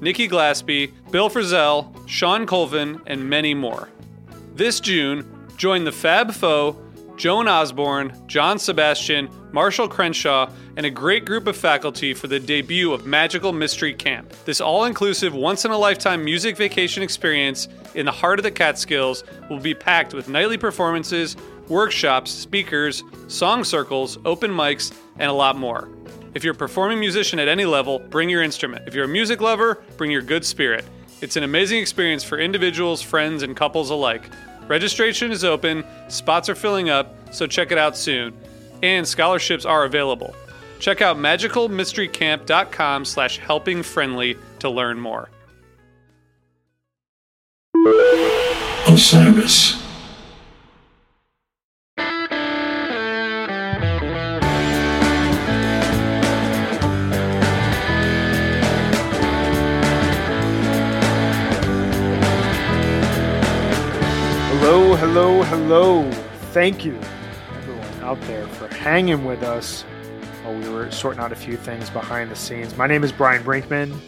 Nikki Glaspie, Bill Frisell, Shawn Colvin, and many more. This June, join the Fab Four, Joan Osborne, John Sebastian, Marshall Crenshaw, and a great group of faculty for the debut of Magical Mystery Camp. This all inclusive, once in a lifetime music vacation experience in the heart of the Catskills will be packed with nightly performances, workshops, speakers, song circles, open mics, and a lot more. If you're a performing musician at any level, bring your instrument. If you're a music lover, bring your good spirit. It's an amazing experience for individuals, friends, and couples alike. Registration is open, spots are filling up, so check it out soon. And scholarships are available. Check out magicalmysterycamp.com slash helpingfriendly to learn more. Osiris. Hello, hello, hello. Thank you, everyone out there, for hanging with us while we were sorting out a few things behind the scenes. My name is Brian Brinkman.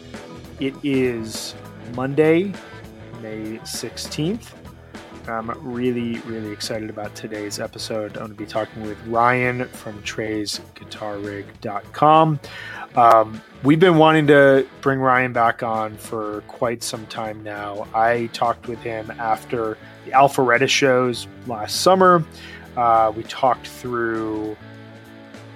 It is Monday, May 16th. I'm really, really excited about today's episode. I'm going to be talking with Ryan from TreysGuitarRig.com. Um, we've been wanting to bring Ryan back on for quite some time now. I talked with him after the Alpharetta shows last summer. Uh, we talked through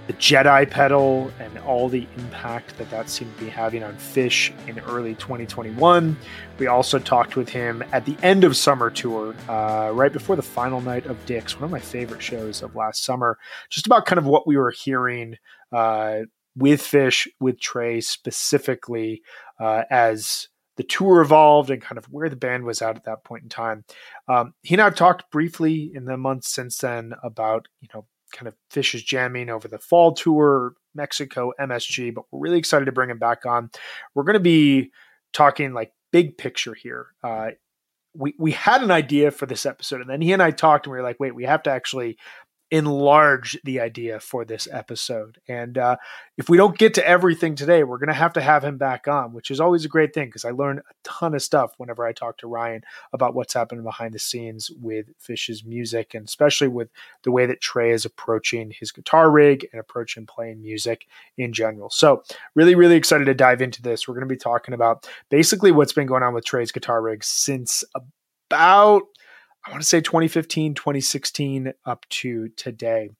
the Jedi pedal and all the impact that that seemed to be having on Phish in early 2021. We also talked with him at the end of summer tour, uh, right before the final night of Dick's, one of my favorite shows of last summer, just about kind of what we were hearing uh, with Phish, with Trey specifically, uh, as the tour evolved and kind of where the band was at at that point in time. Um, he and I have talked briefly in the months since then about, you know, kind of Phish's jamming over the fall tour, Mexico, MSG, but we're really excited to bring him back on. We're going to be talking like big picture here. Uh, we we had an idea for this episode, and then he and I talked, and we were like, wait, we have to actually enlarge the idea for this episode. And uh, if we don't get to everything today, we're going to have to have him back on, which is always a great thing because I learn a ton of stuff whenever I talk to Ryan about what's happening behind the scenes with Phish's music and especially with the way that Trey is approaching his guitar rig and approaching playing music in general. So, really, really excited to dive into this. We're going to be talking about basically what's been going on with Trey's guitar rig since about I want to say 2015, 2016 up to today.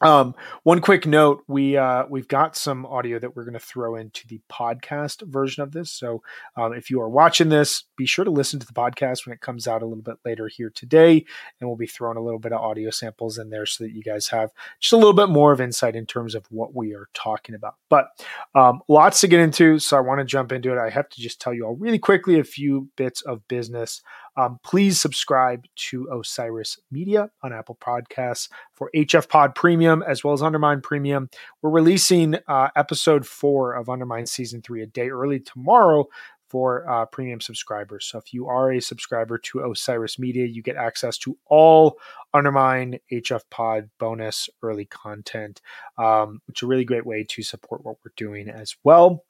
Um, one quick note: we uh, we've got some audio that we're going to throw into the podcast version of this. So um, if you are watching this, be sure to listen to the podcast when it comes out a little bit later here today, and we'll be throwing a little bit of audio samples in there so that you guys have just a little bit more of insight in terms of what we are talking about. But um, lots to get into, so I want to jump into it. I have to just tell you all really quickly a few bits of business. Um, please subscribe to Osiris Media on Apple Podcasts for HF Pod Premium as well as Undermine Premium. We're releasing uh, episode four of Undermine Season 3 a day early tomorrow for uh, premium subscribers. So if you are a subscriber to Osiris Media, you get access to all Undermine HF Pod bonus early content, um, which is a really great way to support what we're doing as well.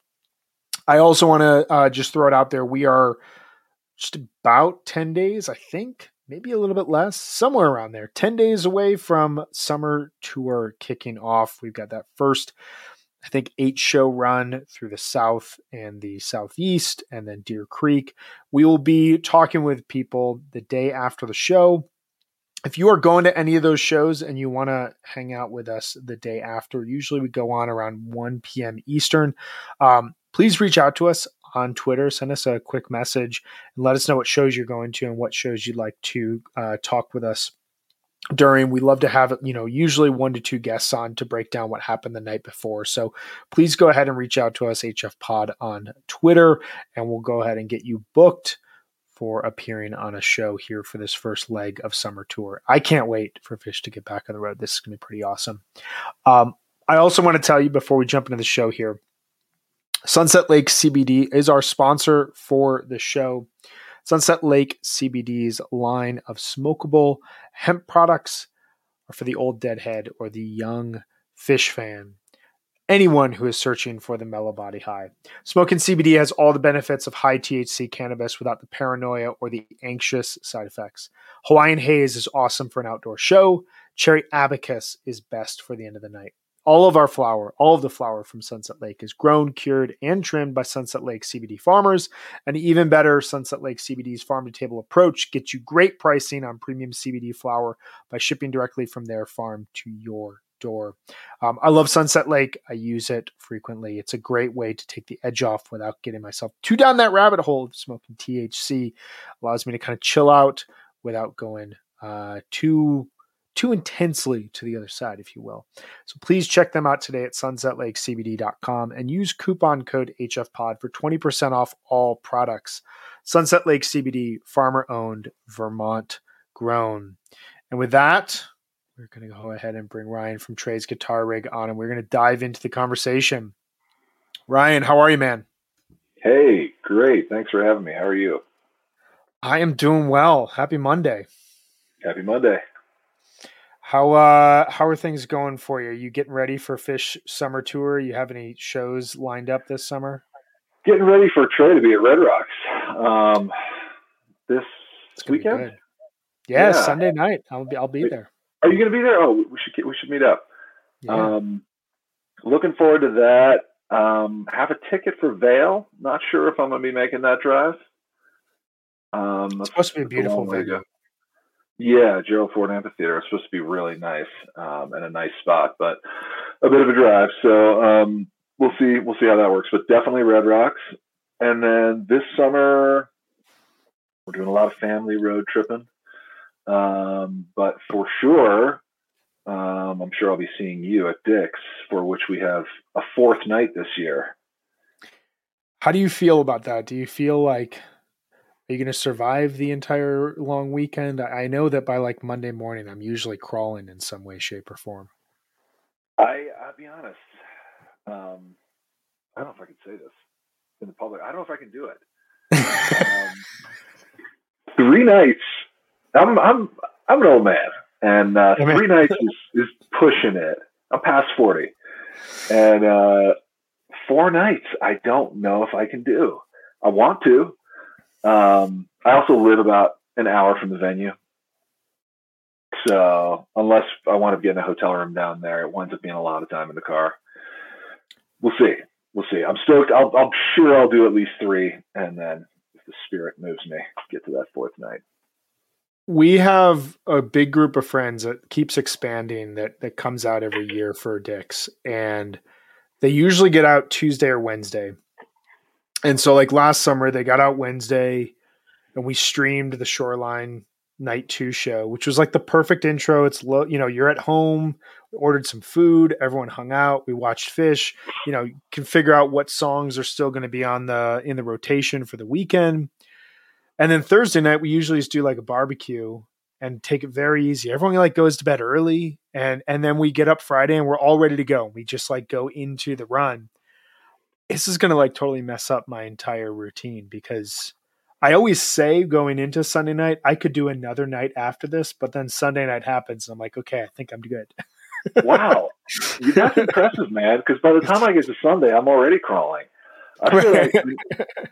I also want to uh, just throw it out there. We are just about 10 days, I think, maybe a little bit less, somewhere around there. 10 days away from summer tour kicking off. We've got that first, I think, eight show run through the South and the Southeast, and then Deer Creek. We will be talking with people the day after the show. If you are going to any of those shows and you want to hang out with us the day after, usually we go on around 1 p.m. Eastern. Um, please reach out to us on Twitter. Send us a quick message and let us know what shows you're going to and what shows you'd like to uh, talk with us during. We love to have, you know, usually one to two guests on to break down what happened the night before. So please go ahead and reach out to us, HF Pod, on Twitter, and we'll go ahead and get you booked for appearing on a show here for this first leg of summer tour. I can't wait for Phish to get back on the road. This is going to be pretty awesome. Um, I also want to tell you before we jump into the show here Sunset Lake CBD is our sponsor for the show. Sunset Lake CBD's line of smokable hemp products are for the old deadhead or the young Phish fan. Anyone who is searching for the mellow body high. Smoking CBD has all the benefits of high THC cannabis without the paranoia or the anxious side effects. Hawaiian Haze is awesome for an outdoor show. Cherry Abacus is best for the end of the night. All of our flower, all of the flower from Sunset Lake is grown, cured, and trimmed by Sunset Lake CBD farmers. And even better, Sunset Lake CBD's farm to table approach gets you great pricing on premium CBD flower by shipping directly from their farm to your door. Um, I love Sunset Lake. I use it frequently. It's a great way to take the edge off without getting myself too down that rabbit hole of smoking THC. Allows me to kind of chill out without going uh, too too intensely to the other side, if you will. So please check them out today at sunsetlakecbd.com and use coupon code HFPod for 20% off all products. Sunset Lake CBD, farmer owned, Vermont grown. And with that, we're going to go ahead and bring Ryan from Trey's Guitar Rig on and we're going to dive into the conversation. Ryan, how are you, man? Hey, great. Thanks for having me. How are you? I am doing well. Happy Monday. Happy Monday. How uh how are things going for you? Are you getting ready for Phish summer tour? You have any shows lined up this summer? Getting ready for Trey to be at Red Rocks um, this weekend. Yeah, yeah, Sunday night. I'll be I'll be there. Are you going to be there? Oh, we should get, we should meet up. Yeah. Um, looking forward to that. Um, have a ticket for Vail. Not sure if I'm going to be making that drive. Um, it's supposed to be a beautiful venue. Yeah, Gerald Ford Amphitheater. It's supposed to be really nice um, and a nice spot, but a bit of a drive. So um, we'll see. We'll see how that works. But definitely Red Rocks. And then this summer, we're doing a lot of family road tripping. Um, but for sure, um, I'm sure I'll be seeing you at Dick's, for which we have a fourth night this year. How do you feel about that? Do you feel like are you going to survive the entire long weekend? I know that by like Monday morning, I'm usually crawling in some way, shape, or form. I, I'll be honest. Um, I don't know if I can say this in the public. I don't know if I can do it. um, three nights. I'm I'm I'm an old man, and uh, three nights is, is pushing it. I'm past forty, and uh, four nights. I don't know if I can do. I want to. Um, I also live about an hour from the venue, so unless I want to get in a hotel room down there, it winds up being a lot of time in the car. We'll see. We'll see. I'm stoked. I'll, I'm sure I'll do at least three, and then if the spirit moves me, get to that fourth night. We have a big group of friends that keeps expanding that that comes out every year for Dicks, and they usually get out Tuesday or Wednesday. And so, like last summer, they got out Wednesday, and we streamed the Shoreline night two show, which was like the perfect intro. It's low, you know, you're at home, ordered some food, everyone hung out, we watched Phish, you know, you can figure out what songs are still going to be on the in the rotation for the weekend. And then Thursday night we usually just do like a barbecue and take it very easy. Everyone like goes to bed early and and then we get up Friday and we're all ready to go. We just like go into the run. This is going to like totally mess up my entire routine because I always say going into Sunday night, I could do another night after this, but then Sunday night happens. And I'm like, okay, I think I'm good. wow. That's impressive, man. Because by the time I get to Sunday, I'm already crawling. I feel like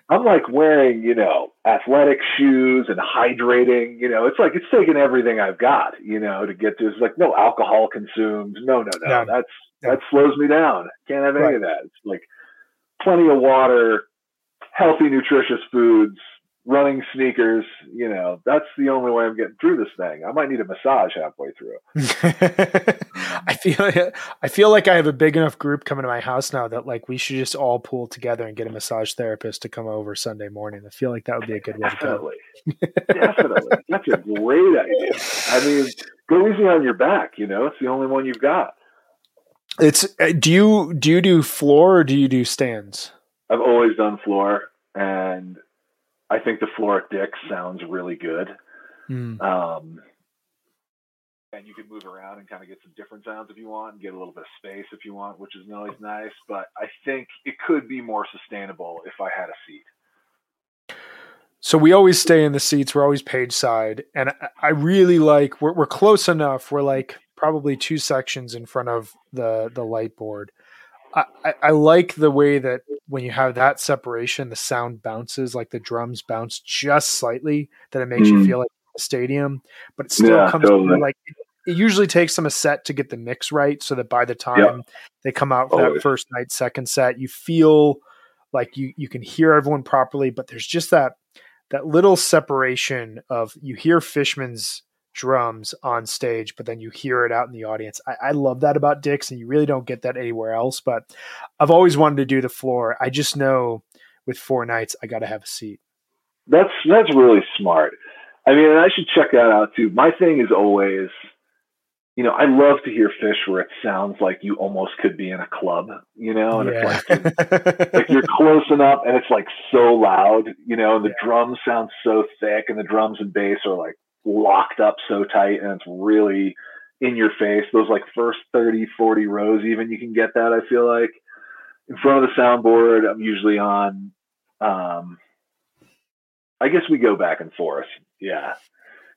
I'm like wearing, you know, athletic shoes and hydrating. You know, it's like it's taking everything I've got, you know, to get to. It's like no alcohol consumed. No, no, no. no. That's no. that slows me down. Can't have any right. of that. It's like plenty of water, healthy, nutritious foods, running sneakers, you know, that's the only way I'm getting through this thing. I might need a massage halfway through. I feel I feel like I have a big enough group coming to my house now that like we should just all pool together and get a massage therapist to come over Sunday morning. I feel like that would be a good way Definitely. to go. Definitely. That's a great idea. I mean, go easy on your back, you know, it's the only one you've got. It's uh, do you do you do floor or do you do stands? I've always done floor and I think the Floric Dick sounds really good. Mm. Um, and you can move around and kind of get some different sounds if you want, and get a little bit of space if you want, which is always nice. But I think it could be more sustainable if I had a seat. So we always stay in the seats. We're always page side, and I really like. We're we're close enough. We're like probably two sections in front of the the light board. I, I like the way that when you have that separation, the sound bounces, like the drums bounce just slightly, that it makes mm. you feel like a stadium, but it still yeah, comes totally. like it usually takes them a set to get the mix right, so that by the time yep. they come out for Always. that first night, second set, you feel like you you can hear everyone properly, but there's just that that little separation of you hear Fishman's drums on stage, but then you hear it out in the audience. I, I, love that about Dicks, and you really don't get that anywhere else. But I've always wanted to do the floor. I just know with four nights, I got to have a seat. That's that's really smart. I mean, and I should check that out too. My thing is always, you know, I love to hear Phish where it sounds like you almost could be in a club, you know, and yeah. it's like, like you're close enough and it's like so loud, you know, and the yeah. drums sound so thick and the drums and bass are like locked up so tight and it's really in your face. Those like first 30, 40 rows, even you can get that, I feel like. In front of the soundboard, I'm usually on, um, I guess we go back and forth. Yeah.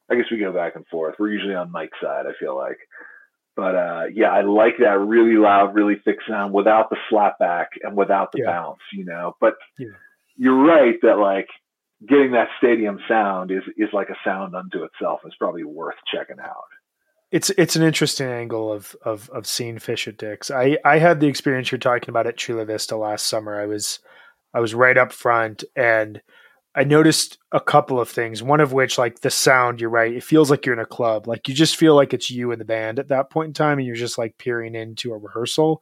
I guess we go back and forth. We're usually on Mike's side, I feel like. But uh, yeah, I like that really loud, really thick sound without the slapback and without the yeah. bounce, you know. But yeah. you're right that like getting that stadium sound is is like a sound unto itself. It's probably worth checking out. It's it's an interesting angle of of of seeing Phish at Dick's. I I had the experience you're talking about at Chula Vista last summer. I was I was right up front and I noticed a couple of things. One of which, like the sound, you're right. It feels like you're in a club. Like you just feel like it's you and the band at that point in time, and you're just like peering into a rehearsal.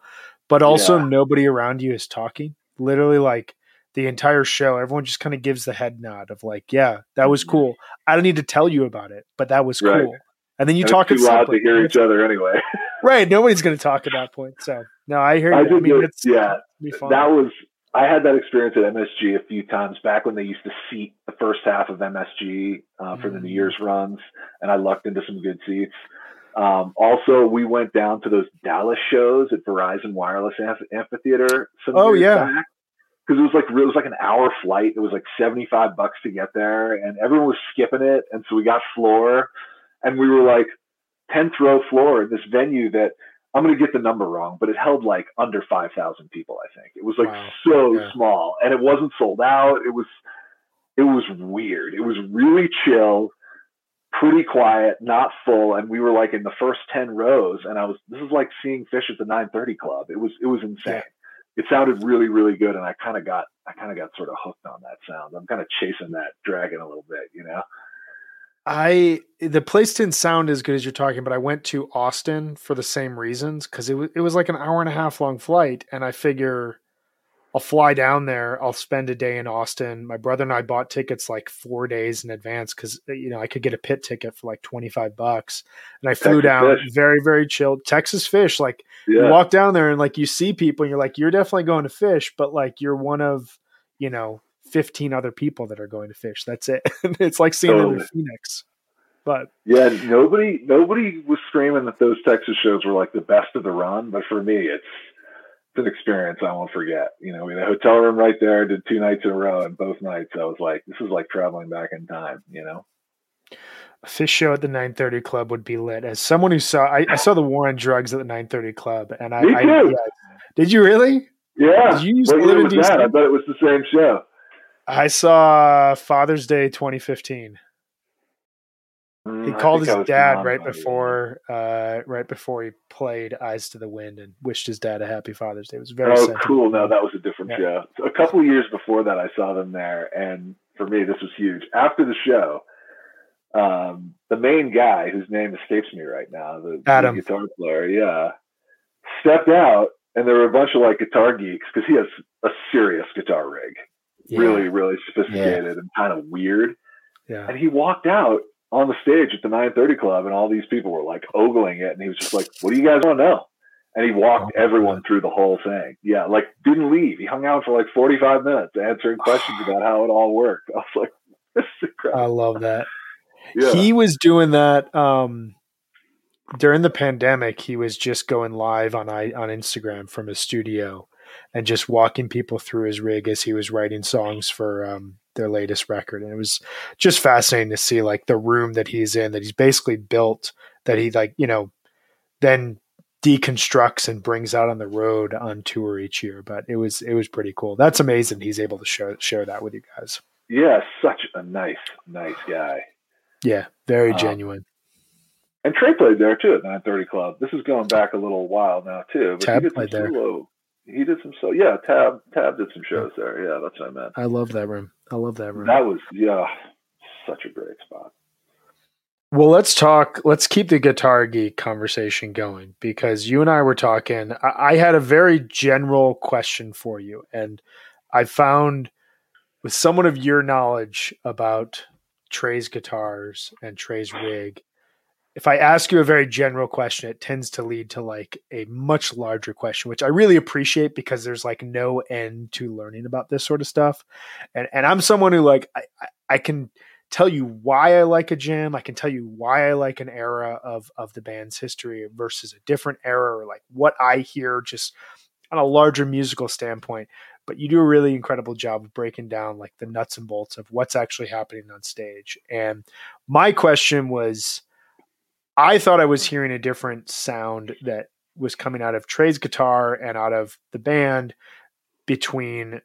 But also, yeah. nobody around you is talking. Literally, like the entire show, everyone just kind of gives the head nod of like, "Yeah, that was mm-hmm. cool." I don't need to tell you about it, but that was right. cool. And then you and talk too loud to hear each other anyway. right, nobody's going to talk at that point. So no, I hear. You. I, I mean, it's, yeah, that was. I had that experience at MSG a few times back when they used to seat the first half of MSG uh, for mm-hmm. the New mm. Year's runs, and I lucked into some good seats. Um, also, we went down to those Dallas shows at Verizon Wireless Amphitheater. Some oh yeah, back because it was like it was like an hour flight. It was like seventy five bucks to get there, and everyone was skipping it. And so we got floor, and we were like tenth row floor in this venue that I'm going to get the number wrong, but it held like under five thousand people. I think it was like wow. so yeah. small, and it wasn't sold out. It was it was weird. It was really chill pretty quiet, not full, and we were like in the first ten rows, and I was this is like seeing Phish at the 9:30 Club. It was it was insane. Yeah. It sounded really really good, and I kind of got I kind of got sort of hooked on that sound. I'm kind of chasing that dragon a little bit, you know. I the place didn't sound as good as you're talking, but I went to Austin for the same reasons because it was it was like an hour and a half long flight, and I figure I'll fly down there. I'll spend a day in Austin. My brother and I bought tickets like four days in advance because uh, you know I could get a pit ticket for like twenty five bucks, and I flew Texas down Phish. very very chilled. Texas Phish, like yeah. you walk down there and like you see people, and you're like you're definitely going to Phish, but like you're one of you know fifteen other people that are going to Phish. That's it. it's like seeing totally. them in Phoenix. But yeah, nobody nobody was screaming that those Texas shows were like the best of the run, but for me, it's it's an experience I won't forget. You know, we had a hotel room right there, did two nights in a row, and both nights I was like, this is like traveling back in time, you know? A Phish show at the 930 Club would be lit. As someone who saw, I, I saw the War on Drugs at the 930 Club, and I, Me too. I did you really? Yeah. Did you used what to live in DC? That? I bet it was the same show. I saw Father's Day 2015. Mm, he called his dad right before, uh, right before he played "Eyes to the Wind" and wished his dad a happy Father's Day. It was very. Oh, cool! No, that was a different yeah. show. So a couple of years before that, I saw them there, and for me, this was huge. After the show, um, the main guy, whose name escapes me right now, the, Adam. the guitar player, yeah, stepped out, and there were a bunch of like guitar geeks because he has a serious guitar rig, yeah. really, really sophisticated yeah. and kind of weird. Yeah. And he walked out on the stage at the 930 Club, and all these people were like ogling it, and he was just like, "What do you guys want to know?" And he walked oh, everyone through the whole thing. Yeah, like didn't leave. He hung out for like 45 minutes answering questions about how it all worked. I was like, "This is incredible." I love that. Yeah. He was doing that um, during the pandemic. He was just going live on I, on Instagram from his studio and just walking people through his rig as he was writing songs for um, their latest record. And it was just fascinating to see like the room that he's in that he's basically built that he like you know then deconstructs and brings out on the road on tour each year. But it was it was pretty cool. That's amazing he's able to share share that with you guys. Yeah such a nice nice guy. Yeah very um, genuine. and Trey played there too at 930 Club. This is going back a little while now too. But Tab played there. Solo, he did some so yeah tab tab did some shows there. Yeah that's what i meant. I love that room i love that room. That was yeah such a great spot. Well let's talk let's keep the guitar geek conversation going because you and i were talking. I, I had a very general question for you and i found with someone of your knowledge about trey's guitars and trey's rig if I ask you a very general question, it tends to lead to like a much larger question, which I really appreciate because there's like no end to learning about this sort of stuff. And and I'm someone who like I, I can tell you why I like a jam. I can tell you why I like an era of of the band's history versus a different era, or like what I hear just on a larger musical standpoint. But you do a really incredible job of breaking down like the nuts and bolts of what's actually happening on stage. And my question was I thought I was hearing a different sound that was coming out of Trey's guitar and out of the band between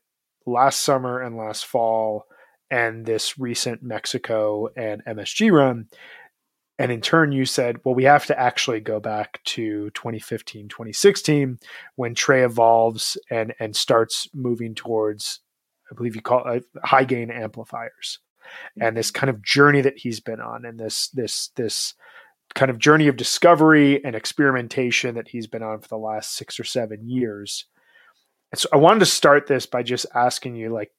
last summer and last fall and this recent Mexico and MSG run. And in turn, you said, well, we have to actually go back to 2015, 2016 when Trey evolves and, and starts moving towards, I believe you call it uh, high gain amplifiers and this kind of journey that he's been on and this, this, this, kind of journey of discovery and experimentation that he's been on for the last six or seven years. And so I wanted to start this by just asking you, like,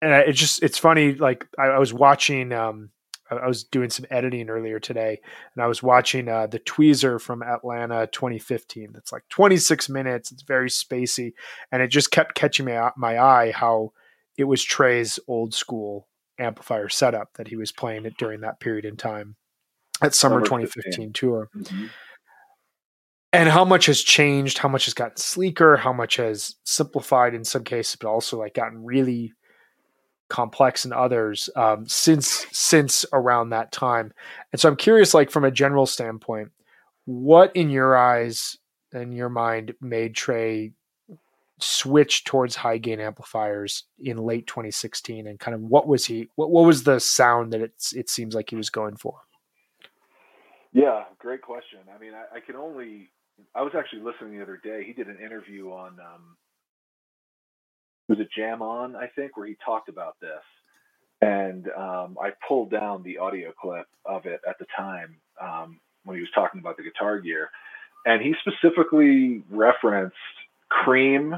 and it's just it's funny. Like I, I was watching, um, I was doing some editing earlier today, and I was watching uh, the Tweezer from Atlanta 2015. That's like 26 minutes. It's very spacey, and it just kept catching my my eye how it was Trey's old school amplifier setup that he was playing it during that period in time at summer, summer 2015 15. tour. Mm-hmm. and how much has changed, how much has gotten sleeker, how much has simplified in some cases, but also like gotten really complex in others um, since since around that time. And so I'm curious, like from a general standpoint, what in your eyes and your mind made Trey switch towards high gain amplifiers in late 2016 and kind of what was he what, what was the sound that it's it seems like he was going for yeah great question. I mean i, I can only i was actually listening the other day he did an interview on um was it jam on i think where he talked about this. And um, i pulled down the audio clip of it at the time um, when he was talking about the guitar gear. And he specifically referenced cream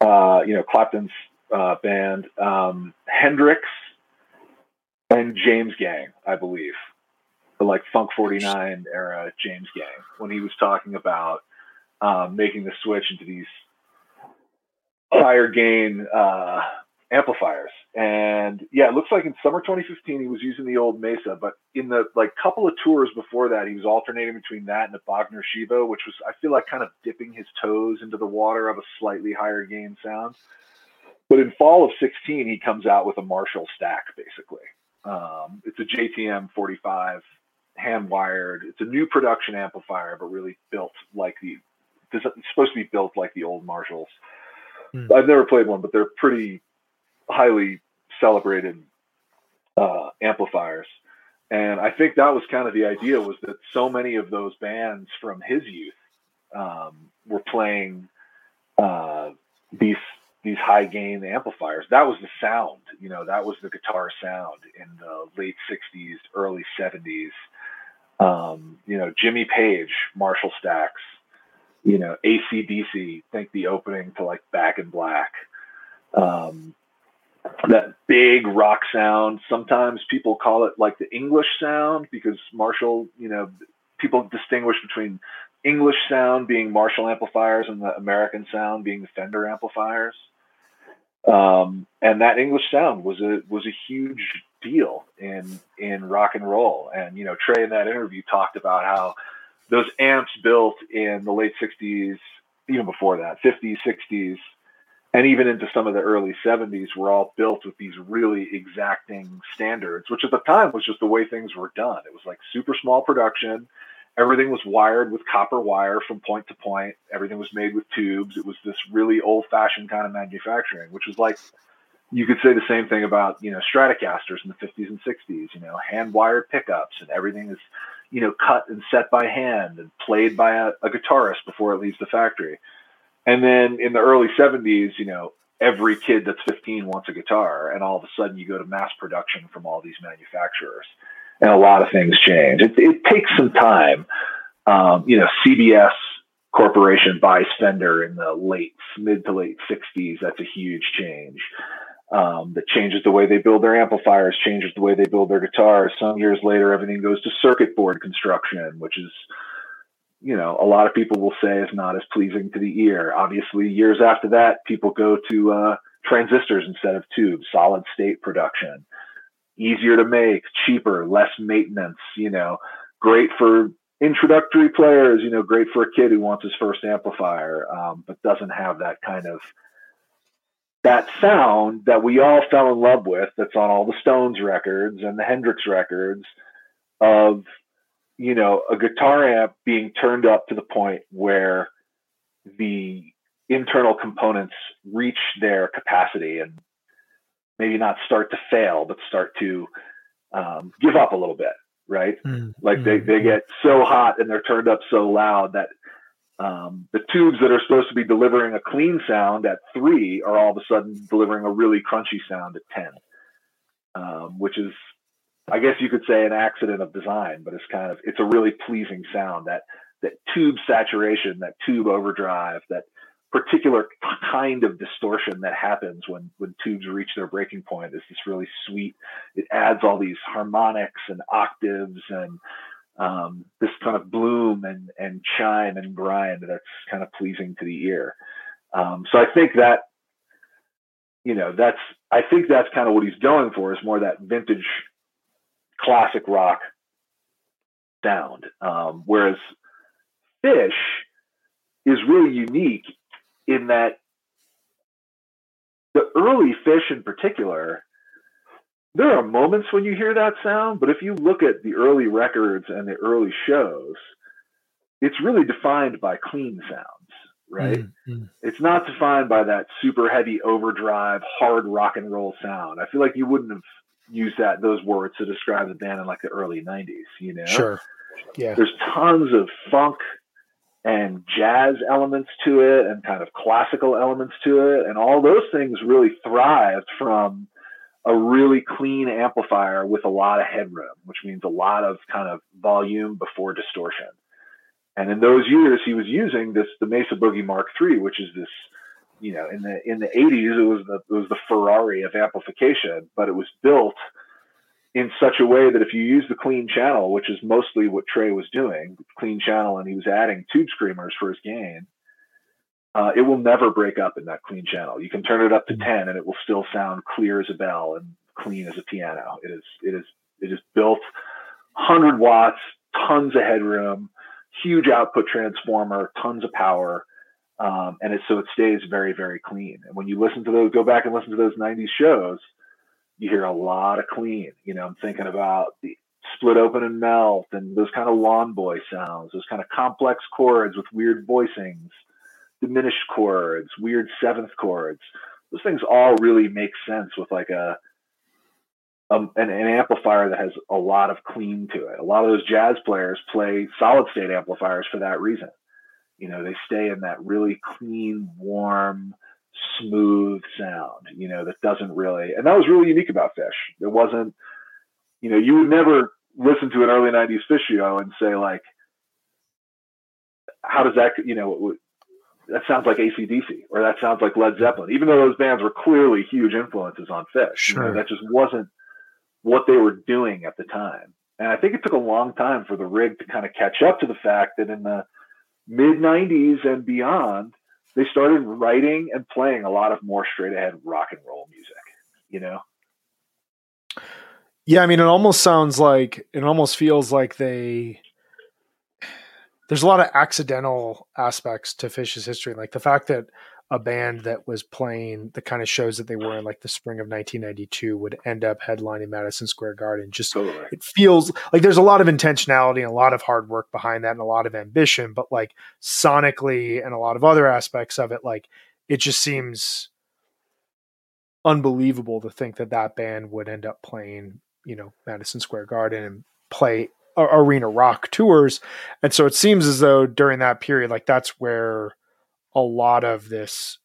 uh, you know, Clapton's uh, band, um, Hendrix, and James Gang, I believe, the like Funk 49 era James Gang, when he was talking about um, making the switch into these higher gain uh, amplifiers. And yeah, it looks like in summer 2015 he was using the old Mesa, but in the like couple of tours before that, he was alternating between that and the Bogner Shiva, which was I feel like kind of dipping his toes into the water of a slightly higher gain sound. But in fall of 16, he comes out with a Marshall stack basically. Um, it's a JTM 45 hand wired. It's a new production amplifier, but really built like the it's supposed to be built like the old Marshalls. Mm. I've never played one, but they're pretty highly celebrated uh, amplifiers. And I think that was kind of the idea was that so many of those bands from his youth um, were playing uh, these these high gain amplifiers. That was the sound, you know, that was the guitar sound in the late '60s, early '70s. Um, you know, Jimmy Page, Marshall stacks, you know, ACDC, think the opening to like Back in Black. Um, that big rock sound. Sometimes people call it like the English sound because Marshall, you know, people distinguish between English sound being Marshall amplifiers and the American sound being the Fender amplifiers. Um, and that English sound was a was a huge deal in in rock and roll. And you know, Trey in that interview talked about how those amps built in the late '60s, even before that, '50s, '60s, and even into some of the early 70s were all built with these really exacting standards which at the time was just the way things were done. It was like super small production. Everything was wired with copper wire from point to point. Everything was made with tubes. It was this really old fashioned kind of manufacturing which was like you could say the same thing about you know stratocasters in the 50s and 60s you know hand wired pickups and everything is you know cut and set by hand and played by a, a guitarist before it leaves the factory and then in the early 70s, you know, every kid that's 15 wants a guitar, and all of a sudden you go to mass production from all these manufacturers, and a lot of things change. It, it takes some time. Um, you know, CBS Corporation buys Fender in the late, mid to late 60s. That's a huge change. Um, that changes the way they build their amplifiers, changes the way they build their guitars. Some years later, everything goes to circuit board construction, which is you know, a lot of people will say is not as pleasing to the ear. Obviously, years after that, people go to uh, transistors instead of tubes, solid state production, easier to make, cheaper, less maintenance, you know, great for introductory players, you know, great for a kid who wants his first amplifier, um, but doesn't have that kind of that sound that we all fell in love with that's on all the Stones records and the Hendrix records of you know, a guitar amp being turned up to the point where the internal components reach their capacity and maybe not start to fail, but start to um, give up a little bit, right? Mm, like they, they get so hot and they're turned up so loud that um, the tubes that are supposed to be delivering a clean sound at three are all of a sudden delivering a really crunchy sound at 10, um, which is I guess you could say an accident of design, but it's kind of it's a really pleasing sound that that tube saturation, that tube overdrive, that particular kind of distortion that happens when when tubes reach their breaking point is this really sweet. It adds all these harmonics and octaves and um, this kind of bloom and and chime and grind that's kind of pleasing to the ear. Um, so I think that you know that's I think that's kind of what he's going for is more that vintage classic rock sound. Um, whereas Phish is really unique in that the early Phish in particular, there are moments when you hear that sound, but if you look at the early records and the early shows, it's really defined by clean sounds, right? Mm-hmm. It's not defined by that super heavy overdrive, hard rock and roll sound. I feel like you wouldn't have used that those words to describe the band in like the early '90s. You know, sure, yeah. There's tons of funk and jazz elements to it, and kind of classical elements to it, and all those things really thrived from a really clean amplifier with a lot of headroom, which means a lot of kind of volume before distortion. And in those years, he was using this the Mesa Boogie Mark III, which is this, you know, in the in the 80s, it was the it was the Ferrari of amplification, but it was built in such a way that if you use the clean channel, which is mostly what Trey was doing, clean channel, and he was adding tube screamers for his gain, uh, it will never break up in that clean channel. You can turn it up to 10 and it will still sound clear as a bell and clean as a piano. It is, it is, it is built 100 watts, tons of headroom, huge output transformer, tons of power. Um, and it, so it stays very, very clean. And when you listen to those, go back and listen to those 90s shows, you hear a lot of clean. You know, I'm thinking about the split open and melt and those kind of lawn boy sounds, those kind of complex chords with weird voicings, diminished chords, weird seventh chords. Those things all really make sense with like a um, an, an, amplifier that has a lot of clean to it. A lot of those jazz players play solid state amplifiers for that reason. You know, they stay in that really clean, warm, smooth sound, you know, that doesn't really, and that was really unique about Phish. It wasn't, you know, you would never listen to an early 90s Phish show and say, like, how does that, you know, that sounds like ACDC or that sounds like Led Zeppelin, even though those bands were clearly huge influences on Phish. Sure. You know, that just wasn't what they were doing at the time. And I think it took a long time for the rig to kind of catch up to the fact that in the mid 90s and beyond, they started writing and playing a lot of more straight ahead rock and roll music, you know? Yeah, I mean, it almost sounds like, it almost feels like they, there's a lot of accidental aspects to Phish's history. Like the fact that a band that was playing the kind of shows that they were in like the spring of 1992 would end up headlining Madison Square Garden. Just totally. it feels like there's a lot of intentionality and a lot of hard work behind that and a lot of ambition, but like sonically and a lot of other aspects of it, like it just seems unbelievable to think that that band would end up playing, you know, Madison Square Garden and play arena rock tours. And so it seems as though during that period, like that's where a lot of this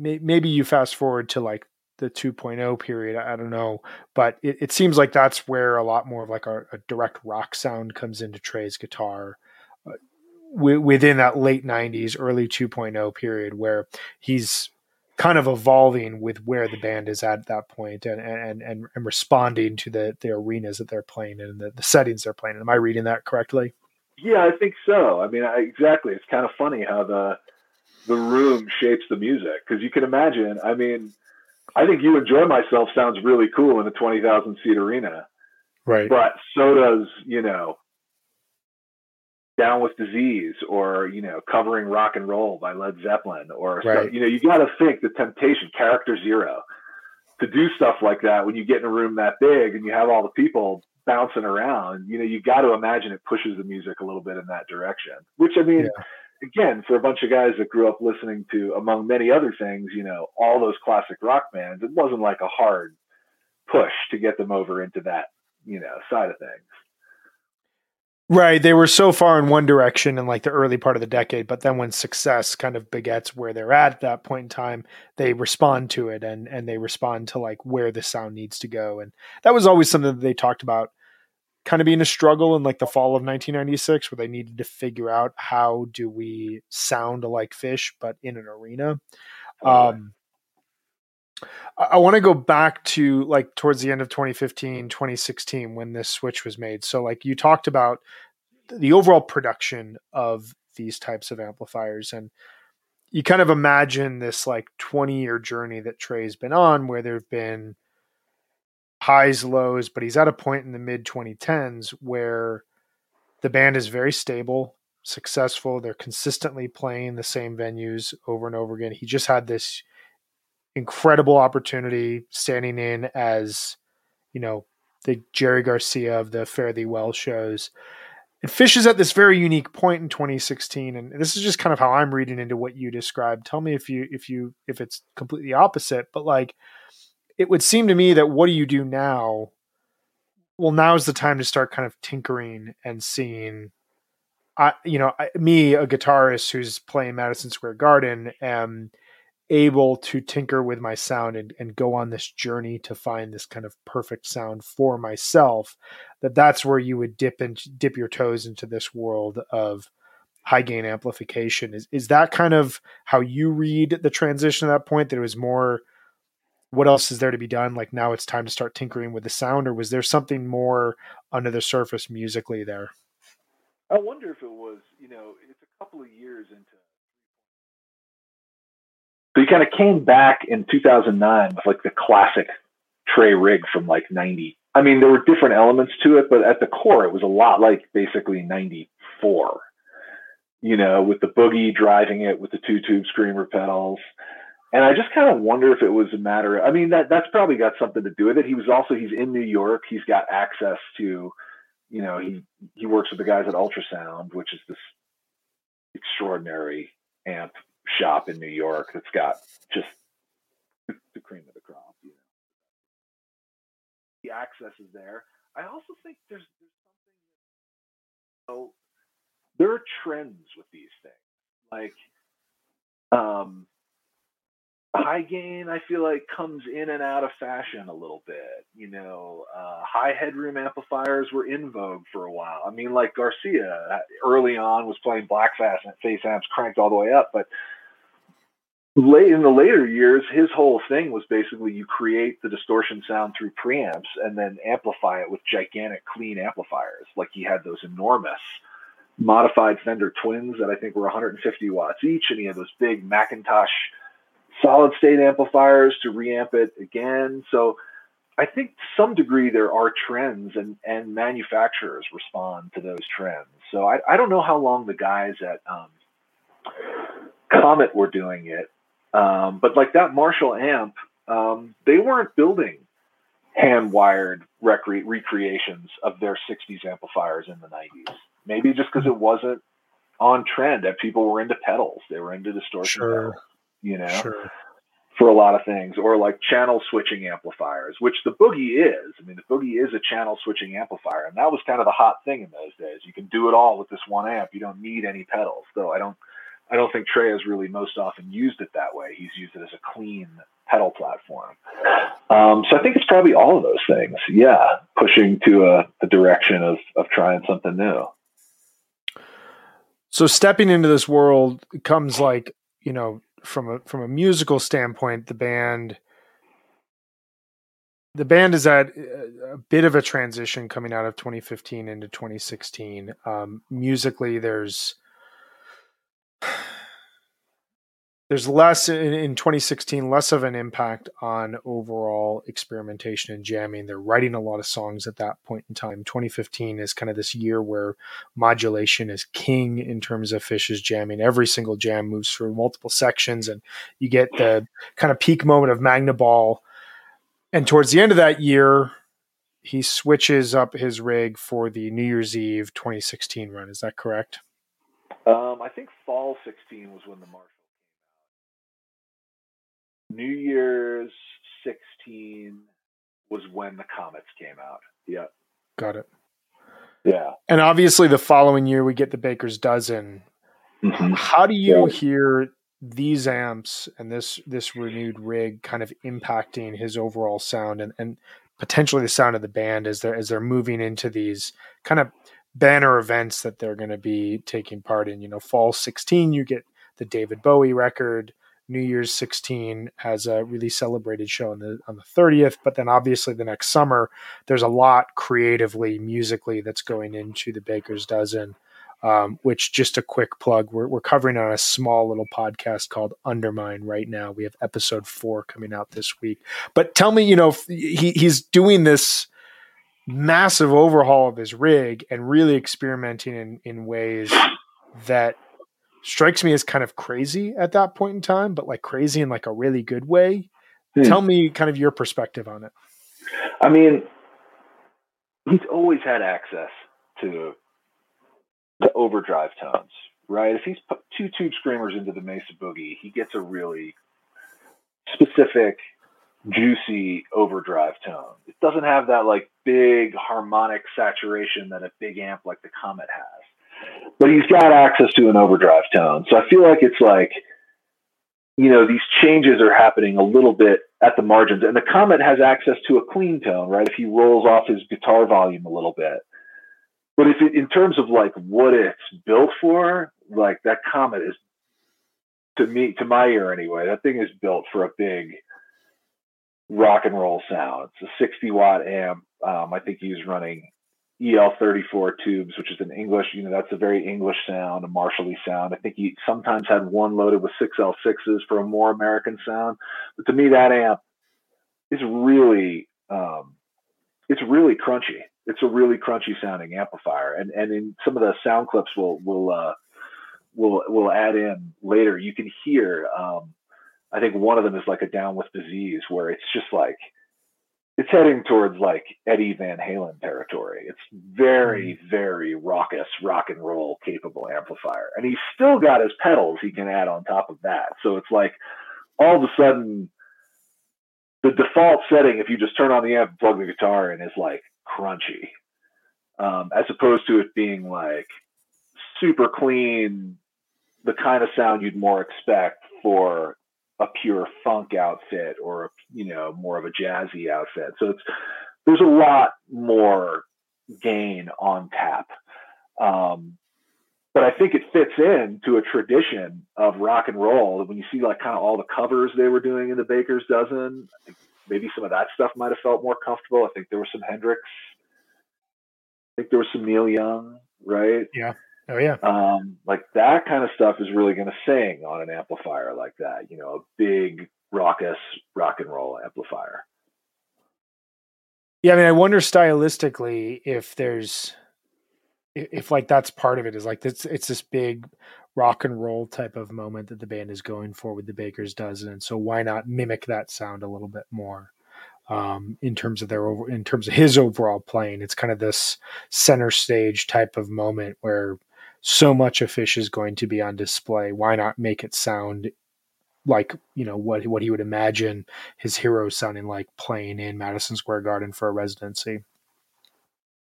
maybe you fast forward to like the 2.0 period i don't know but it, it seems like that's where a lot more of like a, a direct rock sound comes into trey's guitar uh, w- within that late 90s early 2.0 period where he's kind of evolving with where the band is at that point and and and, and responding to the the arenas that they're playing in and the, the settings they're playing in. am i reading that correctly yeah, I think so. I mean, I, exactly. It's kind of funny how the the room shapes the music because you can imagine. I mean, I think "You Enjoy Myself" sounds really cool in a twenty thousand seat arena, right? But so does you know, "Down with Disease" or you know, "Covering Rock and Roll" by Led Zeppelin, or right. stuff, you know, you got to think the temptation, Character Zero, to do stuff like that when you get in a room that big and you have all the people bouncing around, you know, you got to imagine it pushes the music a little bit in that direction. Which I mean, yeah. again, for a bunch of guys that grew up listening to, among many other things, you know, all those classic rock bands, it wasn't like a hard push to get them over into that, you know, side of things. Right. They were so far in one direction in like the early part of the decade, but then when success kind of begets where they're at at that point in time, they respond to it and and they respond to like where the sound needs to go. And that was always something that they talked about kind of being a struggle in like the fall of 1996 where they needed to figure out how do we sound like Phish but in an arena. Um I, want to go back to like towards the end of 2015, 2016 when this switch was made. So like you talked about the overall production of these types of amplifiers and you kind of imagine this like 20 year journey that Trey's been on where there've been highs, lows, but he's at a point in the mid 2010s where the band is very stable. successful. They're consistently playing the same venues over and over again. He just had this incredible opportunity standing in as, you know, the Jerry Garcia of the Fare Thee Well shows. And Phish is at this very unique point in 2016, and this is just kind of how I'm reading into what you described. Tell me if you if you if it's completely opposite, but like it would seem to me that what do you do now? Well, now is the time to start kind of tinkering and seeing I, you know, I, me, a guitarist who's playing Madison Square Garden, am able to tinker with my sound and, and go on this journey to find this kind of perfect sound for myself. That that's where you would dip and dip your toes into this world of high gain amplification. Is is that kind of how you read the transition at that point? That it was more what else is there to be done? Like now it's time to start tinkering with the sound, or was there something more under the surface musically there? I wonder if it was, you know, it's a couple of years into. So he kind of came back in 2009 with like the classic Trey rig from like 90. I mean, there were different elements to it, but at the core, it was a lot like basically 94. You know, with the boogie driving it with the two tube screamer pedals. And I just kind of wonder if it was a matter. Of, I mean, that that's probably got something to do with it. He was also he's in New York. He's got access to you know, he he works with the guys at Ultrasound, which is this extraordinary amp shop in New York that's got just the cream of the crop. You know, the access is there. I also think there's, there's something. So there are trends with these things, like um, high gain i feel like comes in and out of fashion a little bit you know uh, high headroom amplifiers were in vogue for a while i mean like garcia uh, early on was playing black fast face amps cranked all the way up but late in the later years his whole thing was basically you create the distortion sound through preamps and then amplify it with gigantic clean amplifiers like he had those enormous modified fender twins that i think were 150 watts each and he had those big McIntosh solid state amplifiers to reamp it again. So I think to some degree there are trends and, and manufacturers respond to those trends. So I, I don't know how long the guys at um, Comet were doing it. Um, but like that Marshall amp, um, they weren't building hand wired recre- recreations of their 60s amplifiers in the 90s. Maybe just because it wasn't on trend that people were into pedals, they were into distortion sure. pedals you know, sure. for a lot of things, or like channel switching amplifiers, which the Boogie is. I mean, the Boogie is a channel switching amplifier, and that was kind of the hot thing in those days. You can do it all with this one amp. You don't need any pedals, though. I don't. I don't think Trey has really most often used it that way. He's used it as a clean pedal platform. Um, so I think it's probably all of those things. Yeah, pushing to a, a direction of of trying something new. So stepping into this world comes like you know from a from a musical standpoint, the band the band is at a bit of a transition coming out of 2015 into 2016. Um, musically, there's there's less in, in 2016 less of an impact on overall experimentation and jamming. They're writing a lot of songs at that point in time. 2015 is kind of this year where modulation is king in terms of Phish's jamming. Every single jam moves through multiple sections and you get the kind of peak moment of Magnaball. And towards the end of that year he switches up his rig for the new year's eve 2016 run. Is that correct? Um, i think fall 16 was when the march New Year's 16 was when the Comets came out. Yeah. Got it. Yeah. And obviously the following year we get the Baker's Dozen. Mm-hmm. How do you yeah. hear these amps and this this renewed rig kind of impacting his overall sound and, and potentially the sound of the band as they're as they're moving into these kind of banner events that they're going to be taking part in. You know, fall 16, you get the David Bowie record. New Year's 16 has a really celebrated show on the on the 30th, but then obviously the next summer there's a lot creatively, musically that's going into the Baker's Dozen. Um, which just a quick plug, we're, we're covering on a small little podcast called Undermine right now. We have episode four coming out this week. But tell me, you know, he, he's doing this massive overhaul of his rig and really experimenting in, in ways that strikes me as kind of crazy at that point in time, but like crazy in like a really good way. Hmm. Tell me kind of your perspective on it. I mean, he's always had access to the overdrive tones, right? If he's put two tube screamers into the Mesa Boogie, he gets a really specific, juicy overdrive tone. It doesn't have that like big harmonic saturation that a big amp like the Comet has. But he's got access to an overdrive tone. So I feel like it's like, you know, these changes are happening a little bit at the margins. And the Comet has access to a clean tone, right? If he rolls off his guitar volume a little bit. But if it, in terms of like what it's built for, like that Comet is to me, to my ear anyway, that thing is built for a big rock and roll sound. It's a 60 watt amp. Um, I think he's running EL34 tubes, which is an English, you know, that's a very English sound, a Marshally sound. I think he sometimes had one loaded with 6L6s for a more American sound. But to me, that amp is really, um, it's really crunchy. It's a really crunchy sounding amplifier. And, and in some of the sound clips we'll, we'll, uh, we'll, we'll add in later, you can hear, um, I think one of them is like a down with disease where it's just like, it's heading towards like Eddie Van Halen territory. It's very, mm. very raucous, rock and roll capable amplifier. And he's still got his pedals he can add on top of that. So it's like all of a sudden the default setting, if you just turn on the amp and plug the guitar in, is like crunchy. Um, as opposed to it being like super clean, the kind of sound you'd more expect for a pure funk outfit or a, you know more of a jazzy outfit. So it's there's a lot more gain on tap. Um, but I think it fits in to a tradition of rock and roll. When you see like kind of all the covers they were doing in the Baker's Dozen, maybe some of that stuff might have felt more comfortable. I think there was some Hendrix. I think there was some Neil Young, right? Yeah. Oh yeah. Um, like that kind of stuff is really going to sing on an amplifier like that. You know, a big raucous rock and roll amplifier. Yeah, I mean, I wonder stylistically if there's if, like that's part of it is like it's it's this big rock and roll type of moment that the band is going for with the Baker's Dozen, and so why not mimic that sound a little bit more? Um, in terms of their over, in terms of his overall playing, it's kind of this center stage type of moment where so much of Phish is going to be on display. Why not make it sound like you know what what he would imagine his heroes sounding like playing in Madison Square Garden for a residency?